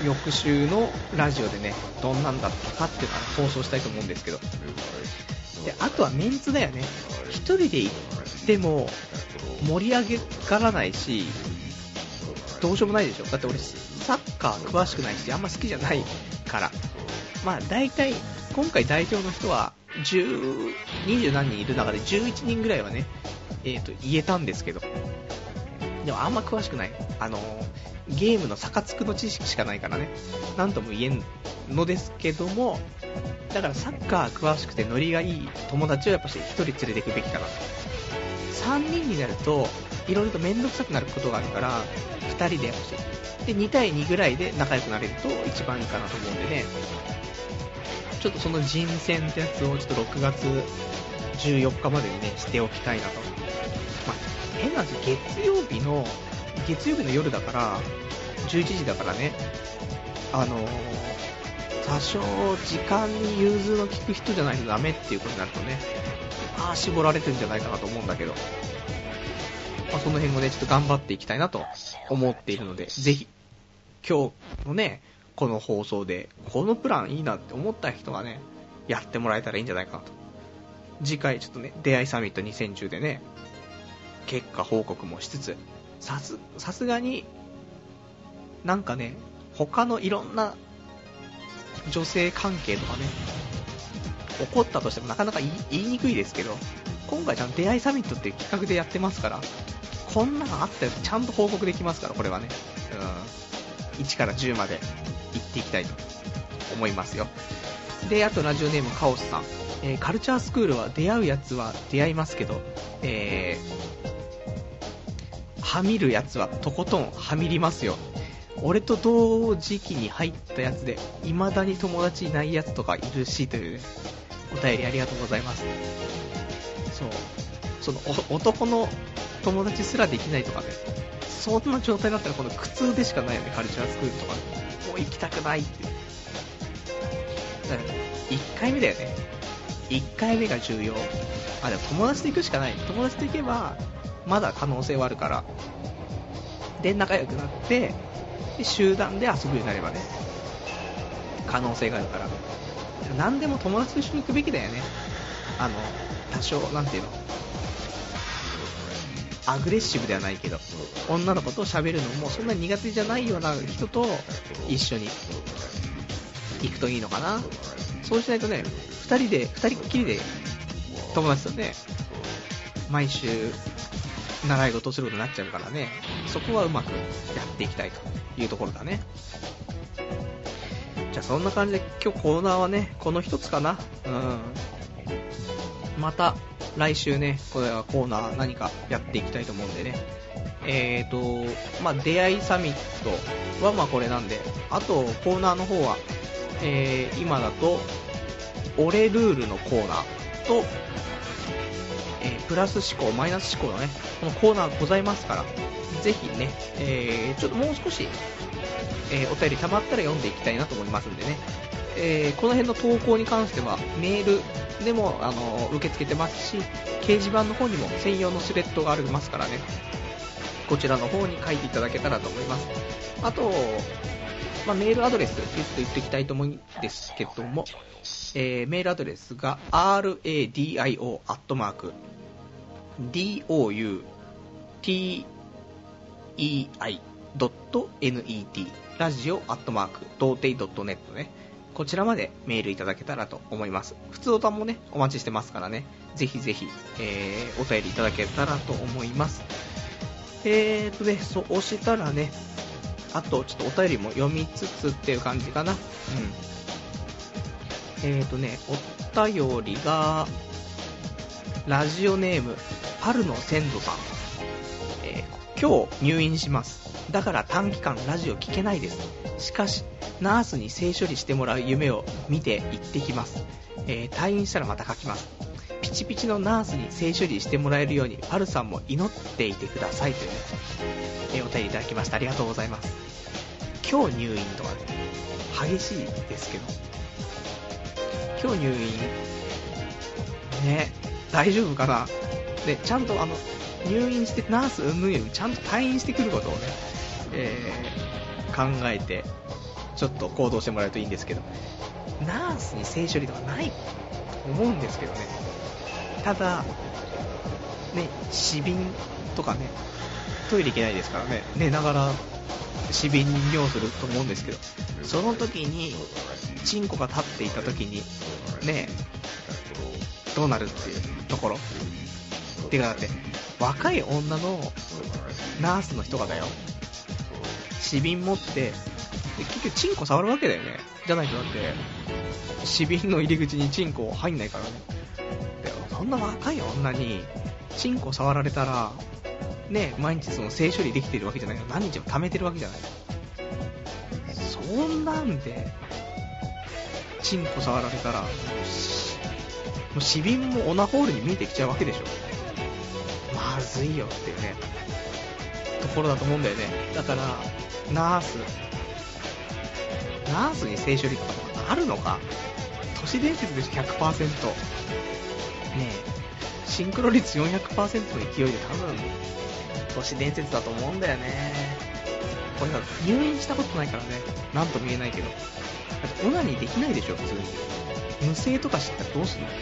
ー、翌週のラジオでね、どんなんだったかっていうのを放送したいと思うんですけど、であとはメンツだよね、1人で行っても盛り上がらないし、どうしようもないでしょ、だって俺、サッカー詳しくないし、あんま好きじゃないから、まあ大体、今回代表の人は10、20何人いる中で11人ぐらいはね、えー、と言えたんですけど、でもあんま詳しくない。あのゲームのサカツクの知識しかないからね、なんとも言えんのですけども、だからサッカー詳しくてノリがいい友達をやっぱし1人連れていくべきかなと。3人になると、いろいろと面倒くさくなることがあるから、2人でやっぱし、で、2対2ぐらいで仲良くなれると一番いいかなと思うんでね、ちょっとその人選ってやつをちょっと6月14日までにね、しておきたいなと。まあ、変な話、月曜日の、月曜日の夜だから、11時だからね、あの、多少時間に融通の利く人じゃないとダメっていうことになるとね、ああ、絞られてるんじゃないかなと思うんだけど、まあ、その辺をね、ちょっと頑張っていきたいなと思っているので、ぜひ、今日のね、この放送で、このプランいいなって思った人がね、やってもらえたらいいんじゃないかなと。次回ちょっとね、出会いサミット2010でね、結果報告もしつつ、さす、さすがに、なんかね、他のいろんな女性関係とかね、起こったとしてもなかなか言いにくいですけど、今回ちゃんと出会いサミットっていう企画でやってますから、こんなのあったよちゃんと報告できますから、これはね。うん。1から10まで行っていきたいと思いますよ。で、あとラジオネームカオスさん。えー、カルチャースクールは出会うやつは出会いますけど、えー、はみるやつはとことんはみりますよ。俺と同時期に入ったやつで、未だに友達いないやつとかいるし、という、ね、お便りありがとうございます。そ。の、男の友達すらできないとかね、そんな状態だったらこの苦痛でしかないよね、カルチャースクールとか。もう行きたくないって。だから、1回目だよね。1回目が重要。あ、でも友達と行くしかない。友達と行けば、まだ可能性はあるから。で、仲良くなって、で集団で遊ぶようになればね、可能性があるから。何でも友達と一緒に行くべきだよね。あの、多少、なんていうの、アグレッシブではないけど、女の子と喋るのもそんな苦手じゃないような人と一緒に行くといいのかな。そうしないとね、二人で、二人っきりで友達とね、毎週習い事することになっちゃうからね、そこはうまくやっていきたいというところだね。じゃあそんな感じで今日コーナーはね、この一つかな。うん。また来週ね、これはコーナー何かやっていきたいと思うんでね。えーと、まあ、出会いサミットはまこれなんで、あとコーナーの方は、えー、今だと、俺ルールのコーナーと、えー、プラス思考、マイナス思考のね、このコーナーございますから、ぜひね、えー、ちょっともう少し、え、お便り溜まったら読んでいきたいなと思いますんでね、えー、この辺の投稿に関してはメールでもあの受け付けてますし掲示板の方にも専用のスレッドがありますからねこちらの方に書いていただけたらと思いますあと、まあ、メールアドレスちょっと言っていきたいと思うんですけども、えー、メールアドレスが radio.doutei.net ラジオアットマーク、童貞 .net ね。こちらまでメールいただけたらと思います。普通歌もね、お待ちしてますからね、ぜひぜひ、えー、お便りいただけたらと思います。えーとね、そうしたらね、あとちょっとお便りも読みつつっていう感じかな。うん。えーとね、お便りが、ラジオネーム、春の先祖さん。今日入院します。だから短期間ラジオ聞けないです。しかし、ナースに性処理してもらう夢を見て行ってきます。えー、退院したらまた書きます。ピチピチのナースに性処理してもらえるように、パルさんも祈っていてくださいというね、えお便りいただきました。ありがとうございます。今日入院とかね、激しいですけど、今日入院、ね、大丈夫かなで、ちゃんとあの、入院してナースうんぬんよりちゃんと退院してくることをね、えー、考えて、ちょっと行動してもらえるといいんですけど、ナースに性処理とかないと思うんですけどね。ただ、ね、死瓶とかね、トイレ行けないですからね、寝ながら死瓶に尿すると思うんですけど、その時に、チンコが立っていた時に、ね、どうなるっていうところ。てかだって、若い女のナースの人がだよ、死瓶持って、結局チンコ触るわけだよね。じゃないとだって、死瓶の入り口にチンコ入んないからね。でそんな若い女に、チンコ触られたら、ね、毎日その性処理できてるわけじゃないから何日も溜めてるわけじゃない。そんなんで、チンコ触られたら、もう死瓶もオナホールに見えてきちゃうわけでしょ。まずいよっていうね、ところだと思うんだよね。だから、ナース、ナースに性処理とかあるのか？都市伝説でしょ、100%。ねえ、シンクロ率400%の勢いで多分、都市伝説だと思うんだよね。これさ、入院したことないからね、なんとも言えないけど。だってオナニーできないでしょ、普通に。無声とか知ったらどうすんの？ね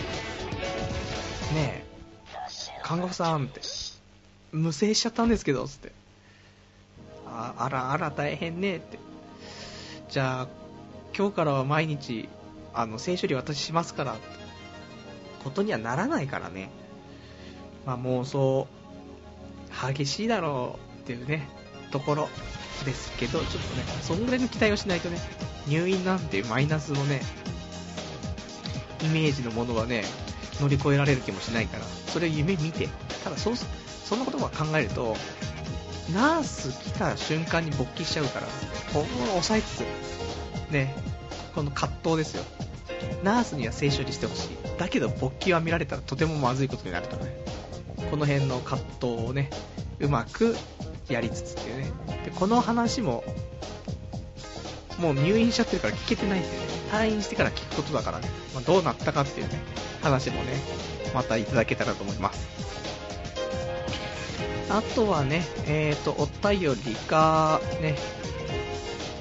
え、看護婦さんって、無声しちゃったんですけど、つって。ああらあら大変ねって。じゃあ、今日からは毎日、あの、聖書理私しますから、ことにはならないからね。まあ妄想、激しいだろうっていうね、ところですけど、ちょっとね、そんぐらいの期待をしないとね、入院なんていうマイナスのね、イメージのものはね、乗り越えられる気もしないから、それを夢見て、ただそう、そんなことも考えると、ナース来た瞬間に勃起しちゃうから、ここを抑えつつ、ね、この葛藤ですよ。ナースには性処理してほしい。だけど勃起は見られたらとてもまずいことになるとかね。この辺の葛藤をね、うまくやりつつっていうね。で、この話も、もう入院しちゃってるから聞けてないんでね。退院してから聞くことだからね。まあ、どうなったかっていうね、話もね、またいただけたらと思います。あとはね、えーと、お便りが、ね、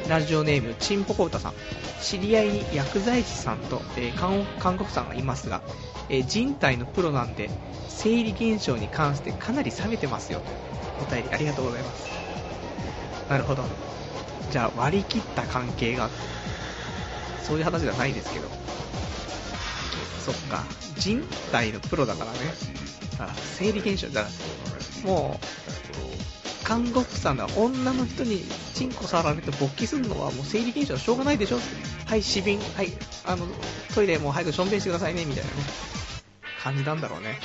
ラジオネーム、ちんぽこうたさん。知り合いに薬剤師さんと、えー、看護婦さんがいますが、えー、人体のプロなんで、生理現象に関してかなり冷めてますよと。お便りありがとうございます。なるほど。じゃあ割り切った関係が、そういう話じゃないですけど。そっか。人体のプロだからね。だから生理現象、だからもう、看護婦さんが女の人にチンコ触られて勃起するのはもう生理現象はしょうがないでしょ。はい、死瓶、はい、あの、トイレもう早くしょんべんしてくださいね、みたいなね。感じなんだろうね。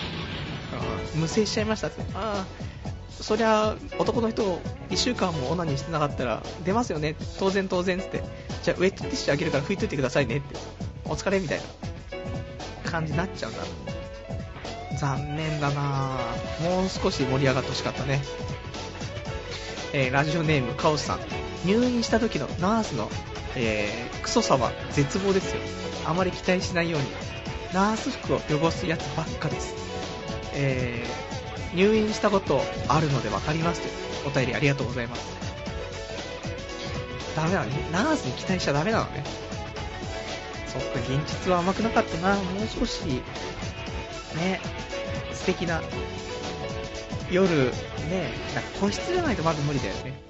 無制しちゃいましたって。ああ、そりゃ、男の人、1週間もオナニーしてなかったら出ますよね。当然当然って。じゃあ、ウェットティッシュあげるから拭いといてくださいねって。お疲れみたいな感じになっちゃうんだ。残念だなもう少し盛り上がってほしかったね。えー、ラジオネームカオスさん。入院した時のナースの、えー、クソさは絶望ですよ。あまり期待しないように。ナース服を汚すやつばっかです。えー、入院したことあるので分かりますというお便りありがとうございます。ダメなのね。ナースに期待しちゃダメなのね。そっか、現実は甘くなかったな。もう少し、ね、素敵な夜、ね、なんか個室じゃないとまず無理だよね。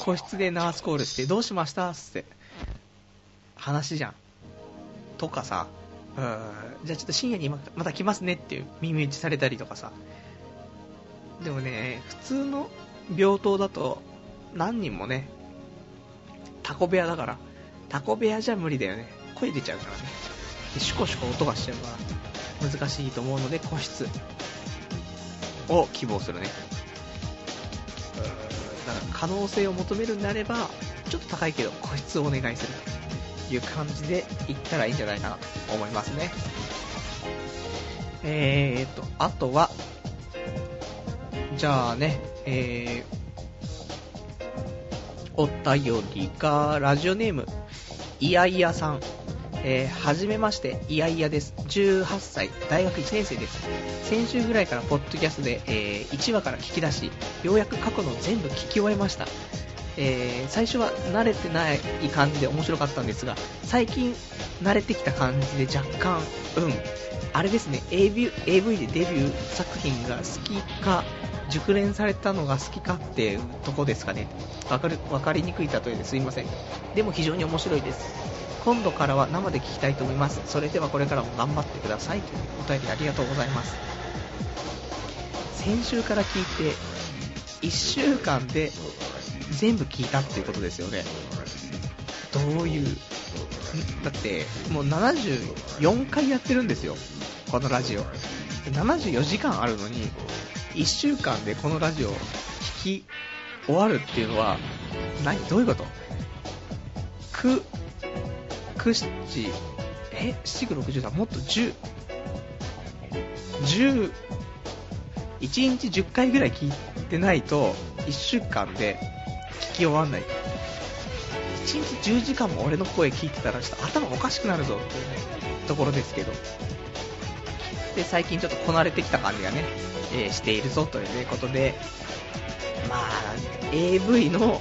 個室でナースコールして、どうしましたって、話じゃん。とかさ、うん、じゃあちょっと深夜にまた来ますねっていう耳打ちされたりとかさ。でもね、普通の病棟だと何人もね、タコ部屋だから、タコ部屋じゃ無理だよね。声出ちゃうからね。でシュコシュコ音がしちゃうから難しいと思うので個室を希望するね。だから可能性を求めるんであれば、ちょっと高いけど個室をお願いするという感じで行ったらいいんじゃないかなと思いますね。えーと、あとは、じゃあね、えー、お便りが、ラジオネーム、いやいやさん。えー、はじめまして、いやいやです。18歳、大学1年生です。先週ぐらいからポッドキャストで、えー、1話から聞き出し、ようやく過去の全部聞き終えました。えー、最初は慣れてない感じで面白かったんですが、最近慣れてきた感じで若干、うん、あれですね、AV, AV でデビュー作品が好きか、熟練されたのが好きかっていうとこですかね。わかる、わかりにくい例えですいません。でも非常に面白いです。今度からは生で聞きたいと思います。それではこれからも頑張ってください。というお便りありがとうございます。先週から聞いて、1週間で全部聞いたっていうことですよね。どういう、だって、もう74回やってるんですよ。このラジオ。74時間あるのに、1週間でこのラジオを聞き終わるっていうのは、何？どういうこと ?9、9、7、え、7、9、60だ。もっと10、10、1日10回ぐらい聞いてないと、1週間で聞き終わんない。1日10時間も俺の声聞いてたら、ちょっと頭おかしくなるぞっていうね、ところですけど。で、最近ちょっとこなれてきた感じがね、えー、しているぞという、ことで、まあ、AV の、ね、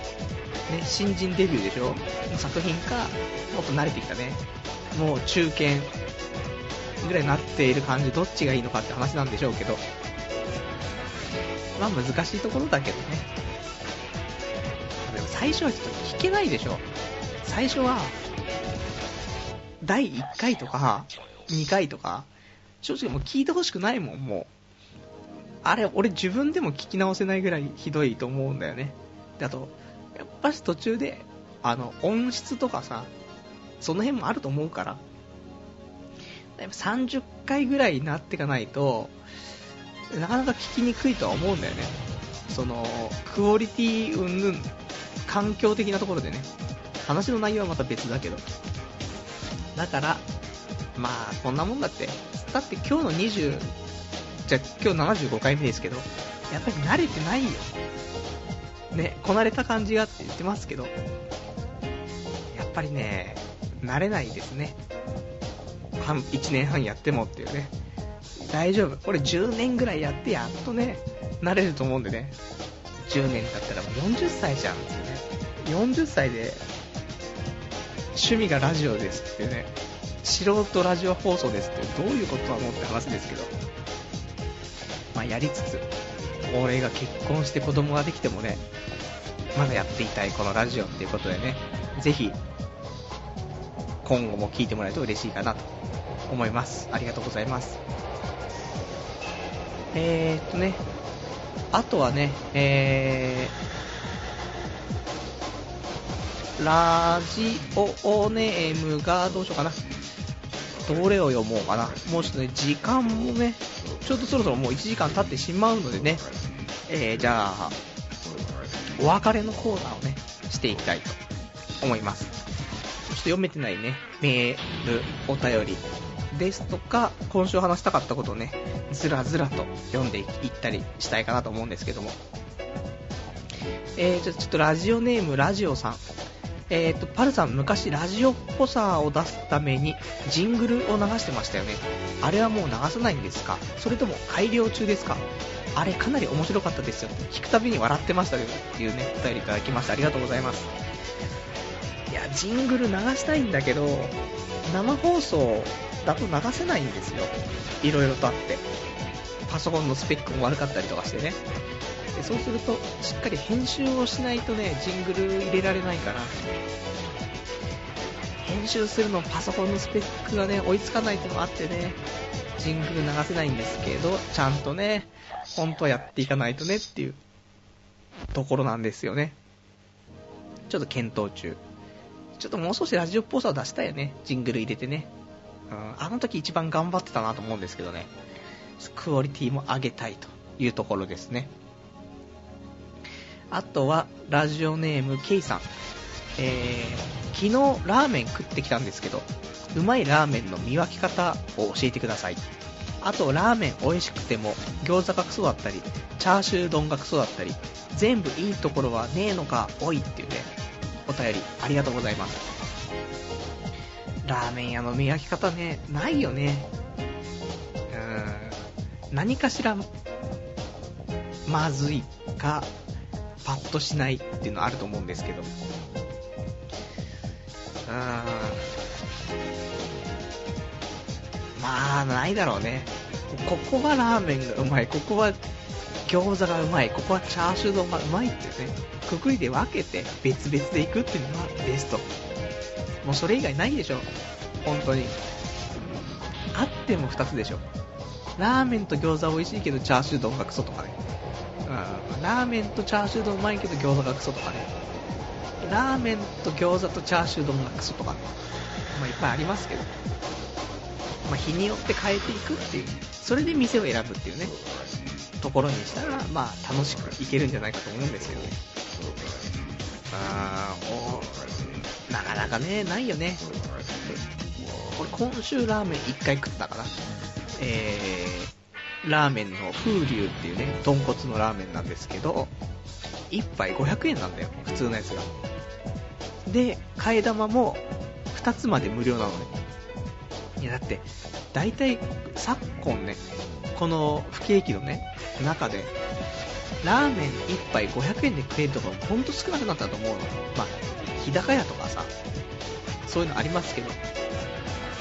新人デビューでしょ？作品か、もっと慣れてきたね、もう中堅ぐらいになっている感じ、どっちがいいのかって話なんでしょうけど、まあ難しいところだけどね。でも最初はちょっと聞けないでしょ？最初は、第1回とか、2回とか、正直もう聞いてほしくないもん、もう。あれ、俺自分でも聞き直せないぐらいひどいと思うんだよね。で、あと、やっぱし途中で、あの、音質とかさ、その辺もあると思うから、30回ぐらいになっていかないと、なかなか聞きにくいとは思うんだよね。その、クオリティうんぬん、環境的なところでね、話の内容はまた別だけど。だから、まあ、こんなもんだって。だって今日の20、じゃ今日75回目ですけど、やっぱり慣れてないよ。ね、こなれた感じがって言ってますけど、やっぱりね、慣れないですね。半、1年半やってもっていうね。大丈夫。これ10年ぐらいやってやっとね、慣れると思うんでね。10年経ったらもう40歳じゃんってね。40歳で、趣味がラジオですってね。素人ラジオ放送ですってどういうことなのって話ですけど。やりつつ、俺が結婚して子供ができてもね、まだやっていたいこのラジオっていうことでね、ぜひ、今後も聞いてもらえると嬉しいかなと思います。ありがとうございます。えーっとね、あとはね、えー、ラジオネームがどうしようかな。どれを読もうかな。もうちょっとね、時間もね、ちょっとそろそろもう1時間経ってしまうのでね、えー、じゃあ、お別れのコーナーをね、していきたいと思います。ちょっと読めてないね、メール、お便りですとか、今週話したかったことをね、ずらずらと読んでいったりしたいかなと思うんですけども。えー、ちょっとラジオネームラジオさん。えーと、パルさん昔ラジオっぽさを出すためにジングルを流してましたよね。あれはもう流さないんですか？それとも改良中ですか？あれかなり面白かったですよ。聞くたびに笑ってましたよっていうね、お便りいただきましてありがとうございます。いや、ジングル流したいんだけど、生放送だと流せないんですよ。いろいろとあって。パソコンのスペックも悪かったりとかしてね。でそうすると、しっかり編集をしないとね、ジングル入れられないから、編集するのパソコンのスペックがね、追いつかないってのもあってね、ジングル流せないんですけど、ちゃんとね、本当はやっていかないとねっていうところなんですよね。ちょっと検討中。ちょっともう少しラジオっぽさを出したいよね。ジングル入れてね。うん、あの時一番頑張ってたなと思うんですけどね。クオリティも上げたいというところですね。あとは、ラジオネーム、ケイさん。えー、昨日ラーメン食ってきたんですけど、うまいラーメンの見分け方を教えてください。あとラーメン美味しくても餃子がクソだったりチャーシュー丼がクソだったり全部いいところはねえのかおいっていうねお便りありがとうございますラーメン屋の見分け方ねないよねうーん何かしらまずいかパッとしないっていうのはあると思うんですけど。うんまあないだろうね。ここはラーメンがうまい。ここは餃子がうまい。ここはチャーシュー丼がうまいっていうね。くくりで分けて別々で行くっていうのがベスト。もうそれ以外ないでしょ。本当に。あっても2つでしょ。ラーメンと餃子美味しいけどチャーシュー丼がクソとかね。うんラーメンとチャーシュー丼うまいけど餃子がクソとかねラーメンと餃子とチャーシュー丼がクソとかねまあいっぱいありますけどまあ、日によって変えていくっていう、それで店を選ぶっていうね、ところにしたら、まあ、楽しくいけるんじゃないかと思うんですけどね。あー、なかなかね、ないよね。俺、今週ラーメン1回食ったかな。えー、ラーメンの風流っていうね、豚骨のラーメンなんですけど、1杯500円なんだよ、普通のやつが。で、替え玉も2つまで無料なのね。いやだって、大体昨今ね、この不景気のね、中で、ラーメン1杯500円で食えるところほんと少なくなったと思うの。まあ、日高屋とかさ、そういうのありますけど、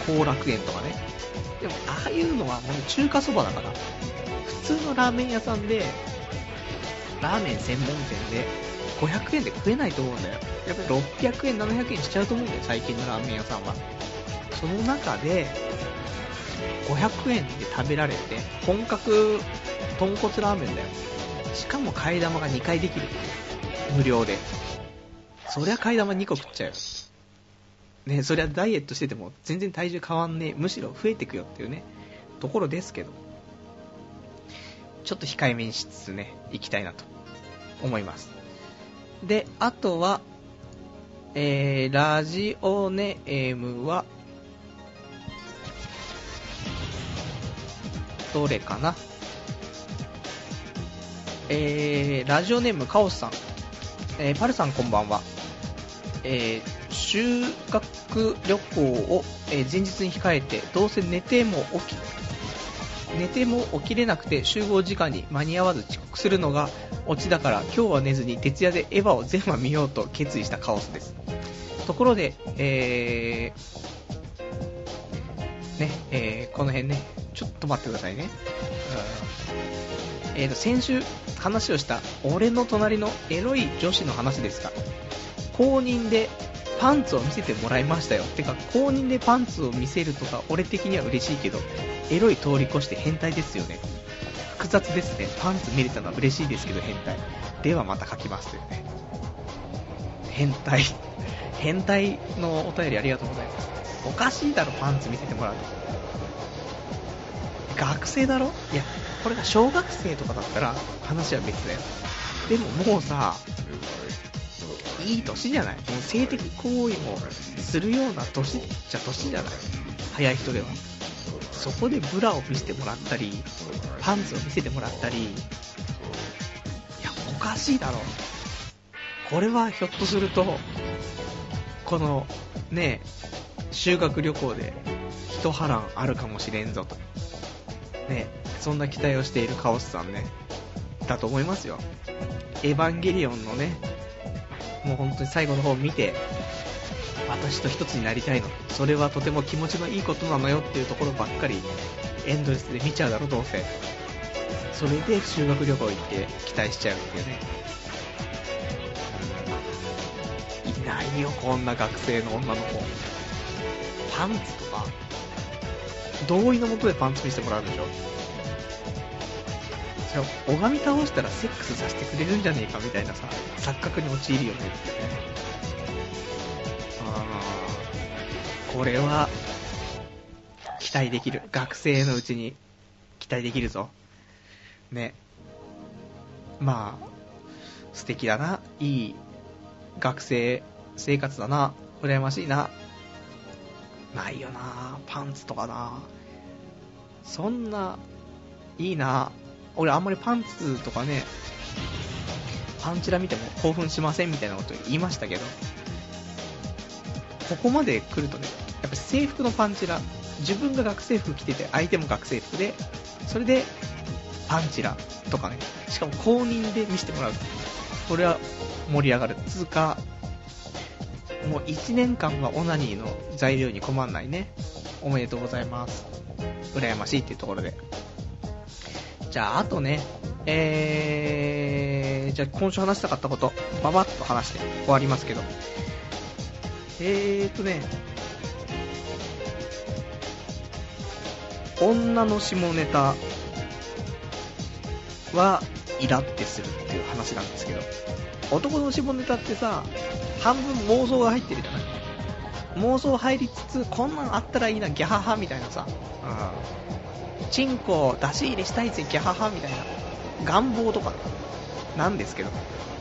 後楽園とかね。でも、ああいうのはもう中華そばだから、普通のラーメン屋さんで、ラーメン専門店で500円で食えないと思うんだよ。やっぱり600円、700円しちゃうと思うんだよ、最近のラーメン屋さんは。その中で、500円で食べられて、本格豚骨ラーメンだよ。しかも替え玉が2回できるっていう。無料で。そりゃ替え玉2個食っちゃうよ。ね、そりゃダイエットしてても全然体重変わんねえ。むしろ増えてくよっていうね、ところですけど。ちょっと控えめにしつつね、行きたいなと思います。で、あとは、えー、ラジオネームは、どれかな？えー、ラジオネームカオスさん。えー、パルさんこんばんは。えー、修学旅行を、え前日に控えて、どうせ寝ても起き、寝ても起きれなくて集合時間に間に合わず遅刻するのがオチだから今日は寝ずに徹夜でエヴァを全話見ようと決意したカオスです。ところで、えー、ね、えーこの辺ね、ちょっと待ってくださいね。うんえーと、先週話をした俺の隣のエロい女子の話ですが、公認でパンツを見せてもらいましたよ。てか、公認でパンツを見せるとか俺的には嬉しいけど、エロい通り越して変態ですよね。複雑ですね。パンツ見れたのは嬉しいですけど変態。ではまた書きますというね。変態。変態のお便りありがとうございます。おかしいだろ、パンツ見せてもらうと。学生だろ？いや、これが小学生とかだったら話は別だよ。でももうさ、いい年じゃない？もう性的行為もするような年じゃ年じゃない？早い人では。そこでブラを見せてもらったり、パンツを見せてもらったり、いや、おかしいだろ。これはひょっとすると、この、ね、修学旅行で一波乱あるかもしれんぞと。ね、そんな期待をしているカオスさんね、だと思いますよ。エヴァンゲリオンのね、もう本当に最後の方を見て、私と一つになりたいの。それはとても気持ちのいいことなのよっていうところばっかり、エンドレスで見ちゃうだろ、どうせ。それで修学旅行行って期待しちゃうっていうね。いないよ、こんな学生の女の子。パンツとか、同意のもとでパンツ見せてもらうんでしょそれを拝み倒したらセックスさせてくれるんじゃねえかみたいなさ、錯覚に陥るよねってね。あーこれは、期待できる。学生のうちに期待できるぞ。ね。まあ、素敵だな。いい学生生活だな。羨ましいな。ないよな。パンツとかな。そんな、いいな俺あんまりパンツとかね、パンチラ見ても興奮しませんみたいなこと言いましたけど、ここまで来るとね、やっぱ制服のパンチラ、自分が学生服着てて、相手も学生服で、それで、パンチラとかね、しかも公認で見せてもらう。これは盛り上がる。つうか、もう1年間はオナニーの材料に困んないね。おめでとうございます。羨ましいっていうところで。じゃあ、あとね、えー、じゃあ今週話したかったこと、ばばっと話して終わりますけど。えーとね、女の下ネタはイラってするっていう話なんですけど、男の下ネタってさ、半分妄想が入ってるじゃない？妄想入りつつ、こんなんあったらいいな、ギャハハみたいなさ、うん、チンコ出し入れしたいぜ、ギャハハみたいな、願望とかなんですけど、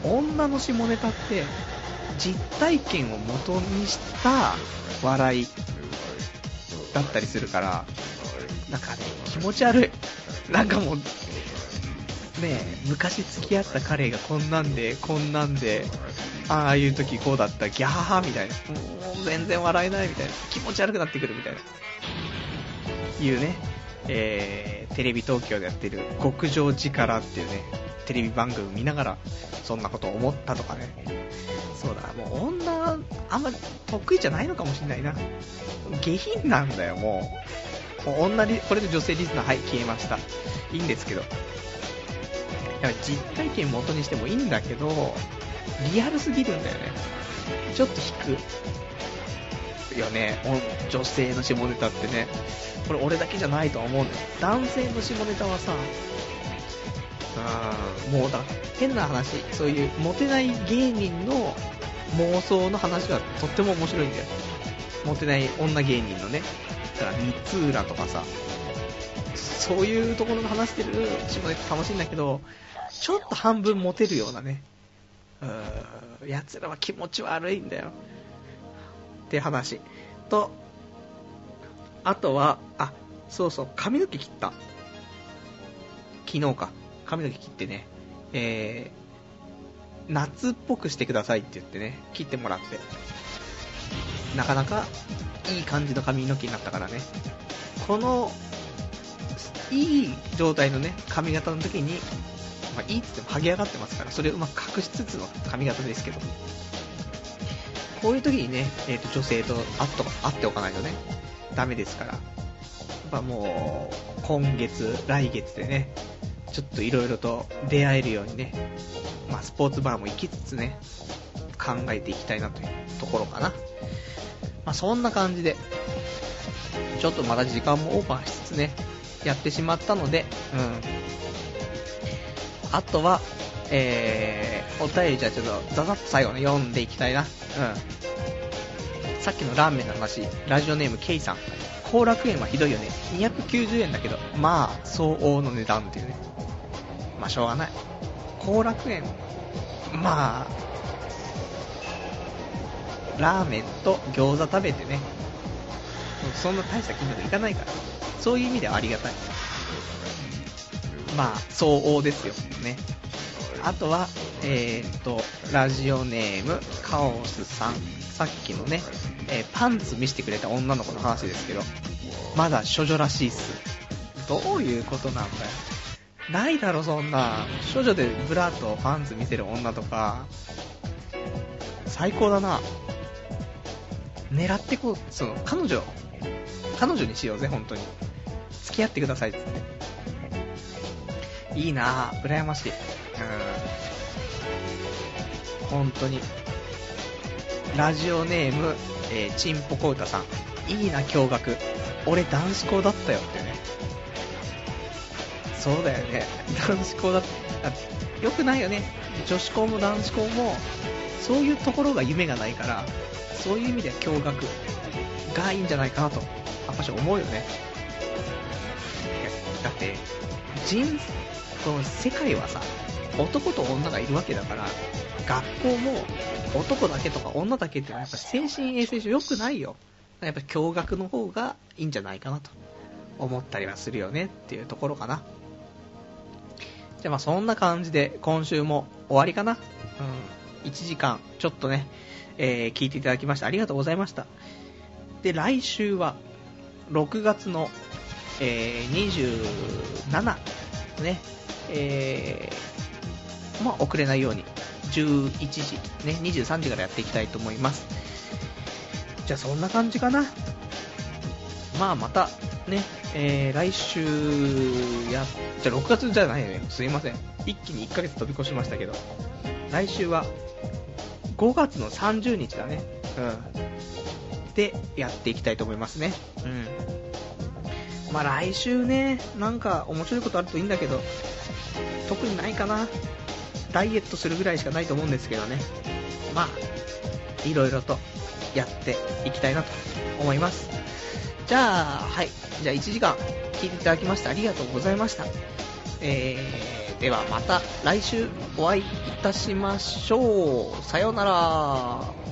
女の下ネタって、実体験を元にした笑いだったりするから、なんかね、気持ち悪い。なんかもう、ねえ、昔付き合った彼がこんなんで、こんなんで、ああいう時こうだった、ギャハハみたいな。もう全然笑えないみたいな。気持ち悪くなってくるみたいな。いうね、えー、テレビ東京でやってる極上力っていうね、テレビ番組見ながら、そんなこと思ったとかね。そうだ、もう女、あんま得意じゃないのかもしんないな。下品なんだよ、もう。もう女リ、これで女性リスナー、はい、消えました。いいんですけど。やっぱ実体験元にしてもいいんだけど、リアルすぎるんだよね。ちょっと引く。よね、お女性の下ネタってね。これ俺だけじゃないとは思うんだよ。男性の下ネタはさ、うん、もうだ、変な話、そういうモテない芸人の妄想の話はとっても面白いんだよ。モテない女芸人のね。だから三浦とかさ、そういうところの話してる下ネタ楽しいんだけど、ちょっと半分モテるようなね、うーん、奴らは気持ち悪いんだよ。って話。と、あとは、あ、そうそう、髪の毛切った。昨日か。髪の毛切ってね、えー、夏っぽくしてくださいって言ってね、切ってもらって。なかなかいい感じの髪の毛になったからね。この、いい状態のね、髪型の時に、まあ、いいって言っても剥げ上がってますから、それをうまく隠しつつの髪型ですけど。こういう時にね、えー、と女性と会っと会っておかないとね、ダメですから。やっぱもう、今月、来月でね、ちょっといろいろと出会えるようにね、まあ、スポーツバーも行きつつね、考えていきたいなというところかな。まあ、そんな感じで、ちょっとまだ時間もオーバーしつつね、やってしまったので、うん。あとは、えー、お便りじゃちょっとザザッと最後ね、読んでいきたいな。うん。さっきのラーメンの話、ラジオネーム K さん。後楽園はひどいよね。290円だけど、まあ、相応の値段っていうね。まあ、しょうがない。後楽園、まあ、ラーメンと餃子食べてね、そんな大した金額いかないから、そういう意味ではありがたい。まあ、相応ですよ。ね。あとは、えー、っと、ラジオネーム、カオスさん。さっきのね、えーパンツ見せてくれた女の子の話ですけど、まだ処女らしいっす。どういうことなんだよ。ないだろ、そんな。処女でブラとパンツ見せる女とか、最高だな。狙ってこう、その、彼女、彼女にしようぜ、本当に。付き合ってくださいっつって。いいなぁ、羨ましい。うん。本当に。ラジオネーム、えー、ちんぽこうたさん。いいな、驚愕。俺男子校だったよってね。そうだよね。男子校だった。よくないよね。女子校も男子校も、そういうところが夢がないから、そういう意味では驚愕がいいんじゃないかなと、やっぱし思うよね。だって、人、この世界はさ、男と女がいるわけだから、学校も男だけとか女だけってのはやっぱ精神衛生上良くないよ。やっぱ驚愕の方がいいんじゃないかなと思ったりはするよねっていうところかな。じゃあまあそんな感じで今週も終わりかな。うん。1時間ちょっとね、えー聞いていただきましてありがとうございました。で、来週は6月の、えー27ね、えーまあ遅れないように11時、ね、23時からやっていきたいと思います。じゃあそんな感じかな。まあまたね、えー来週や、じゃあ6月じゃないよね、すいません。一気に1ヶ月飛び越しましたけど、来週は5月の30日だね。うん。で、やっていきたいと思いますね。うん。まあ来週ね、なんか面白いことあるといいんだけど、特にないかな。ダイエットするぐらいしかないと思うんですけどね。まあ、いろいろとやっていきたいなと思います。じゃあ、はい。じゃあ1時間聞いていただきましてありがとうございました。えー、ではまた来週お会いいたしましょう。さようなら。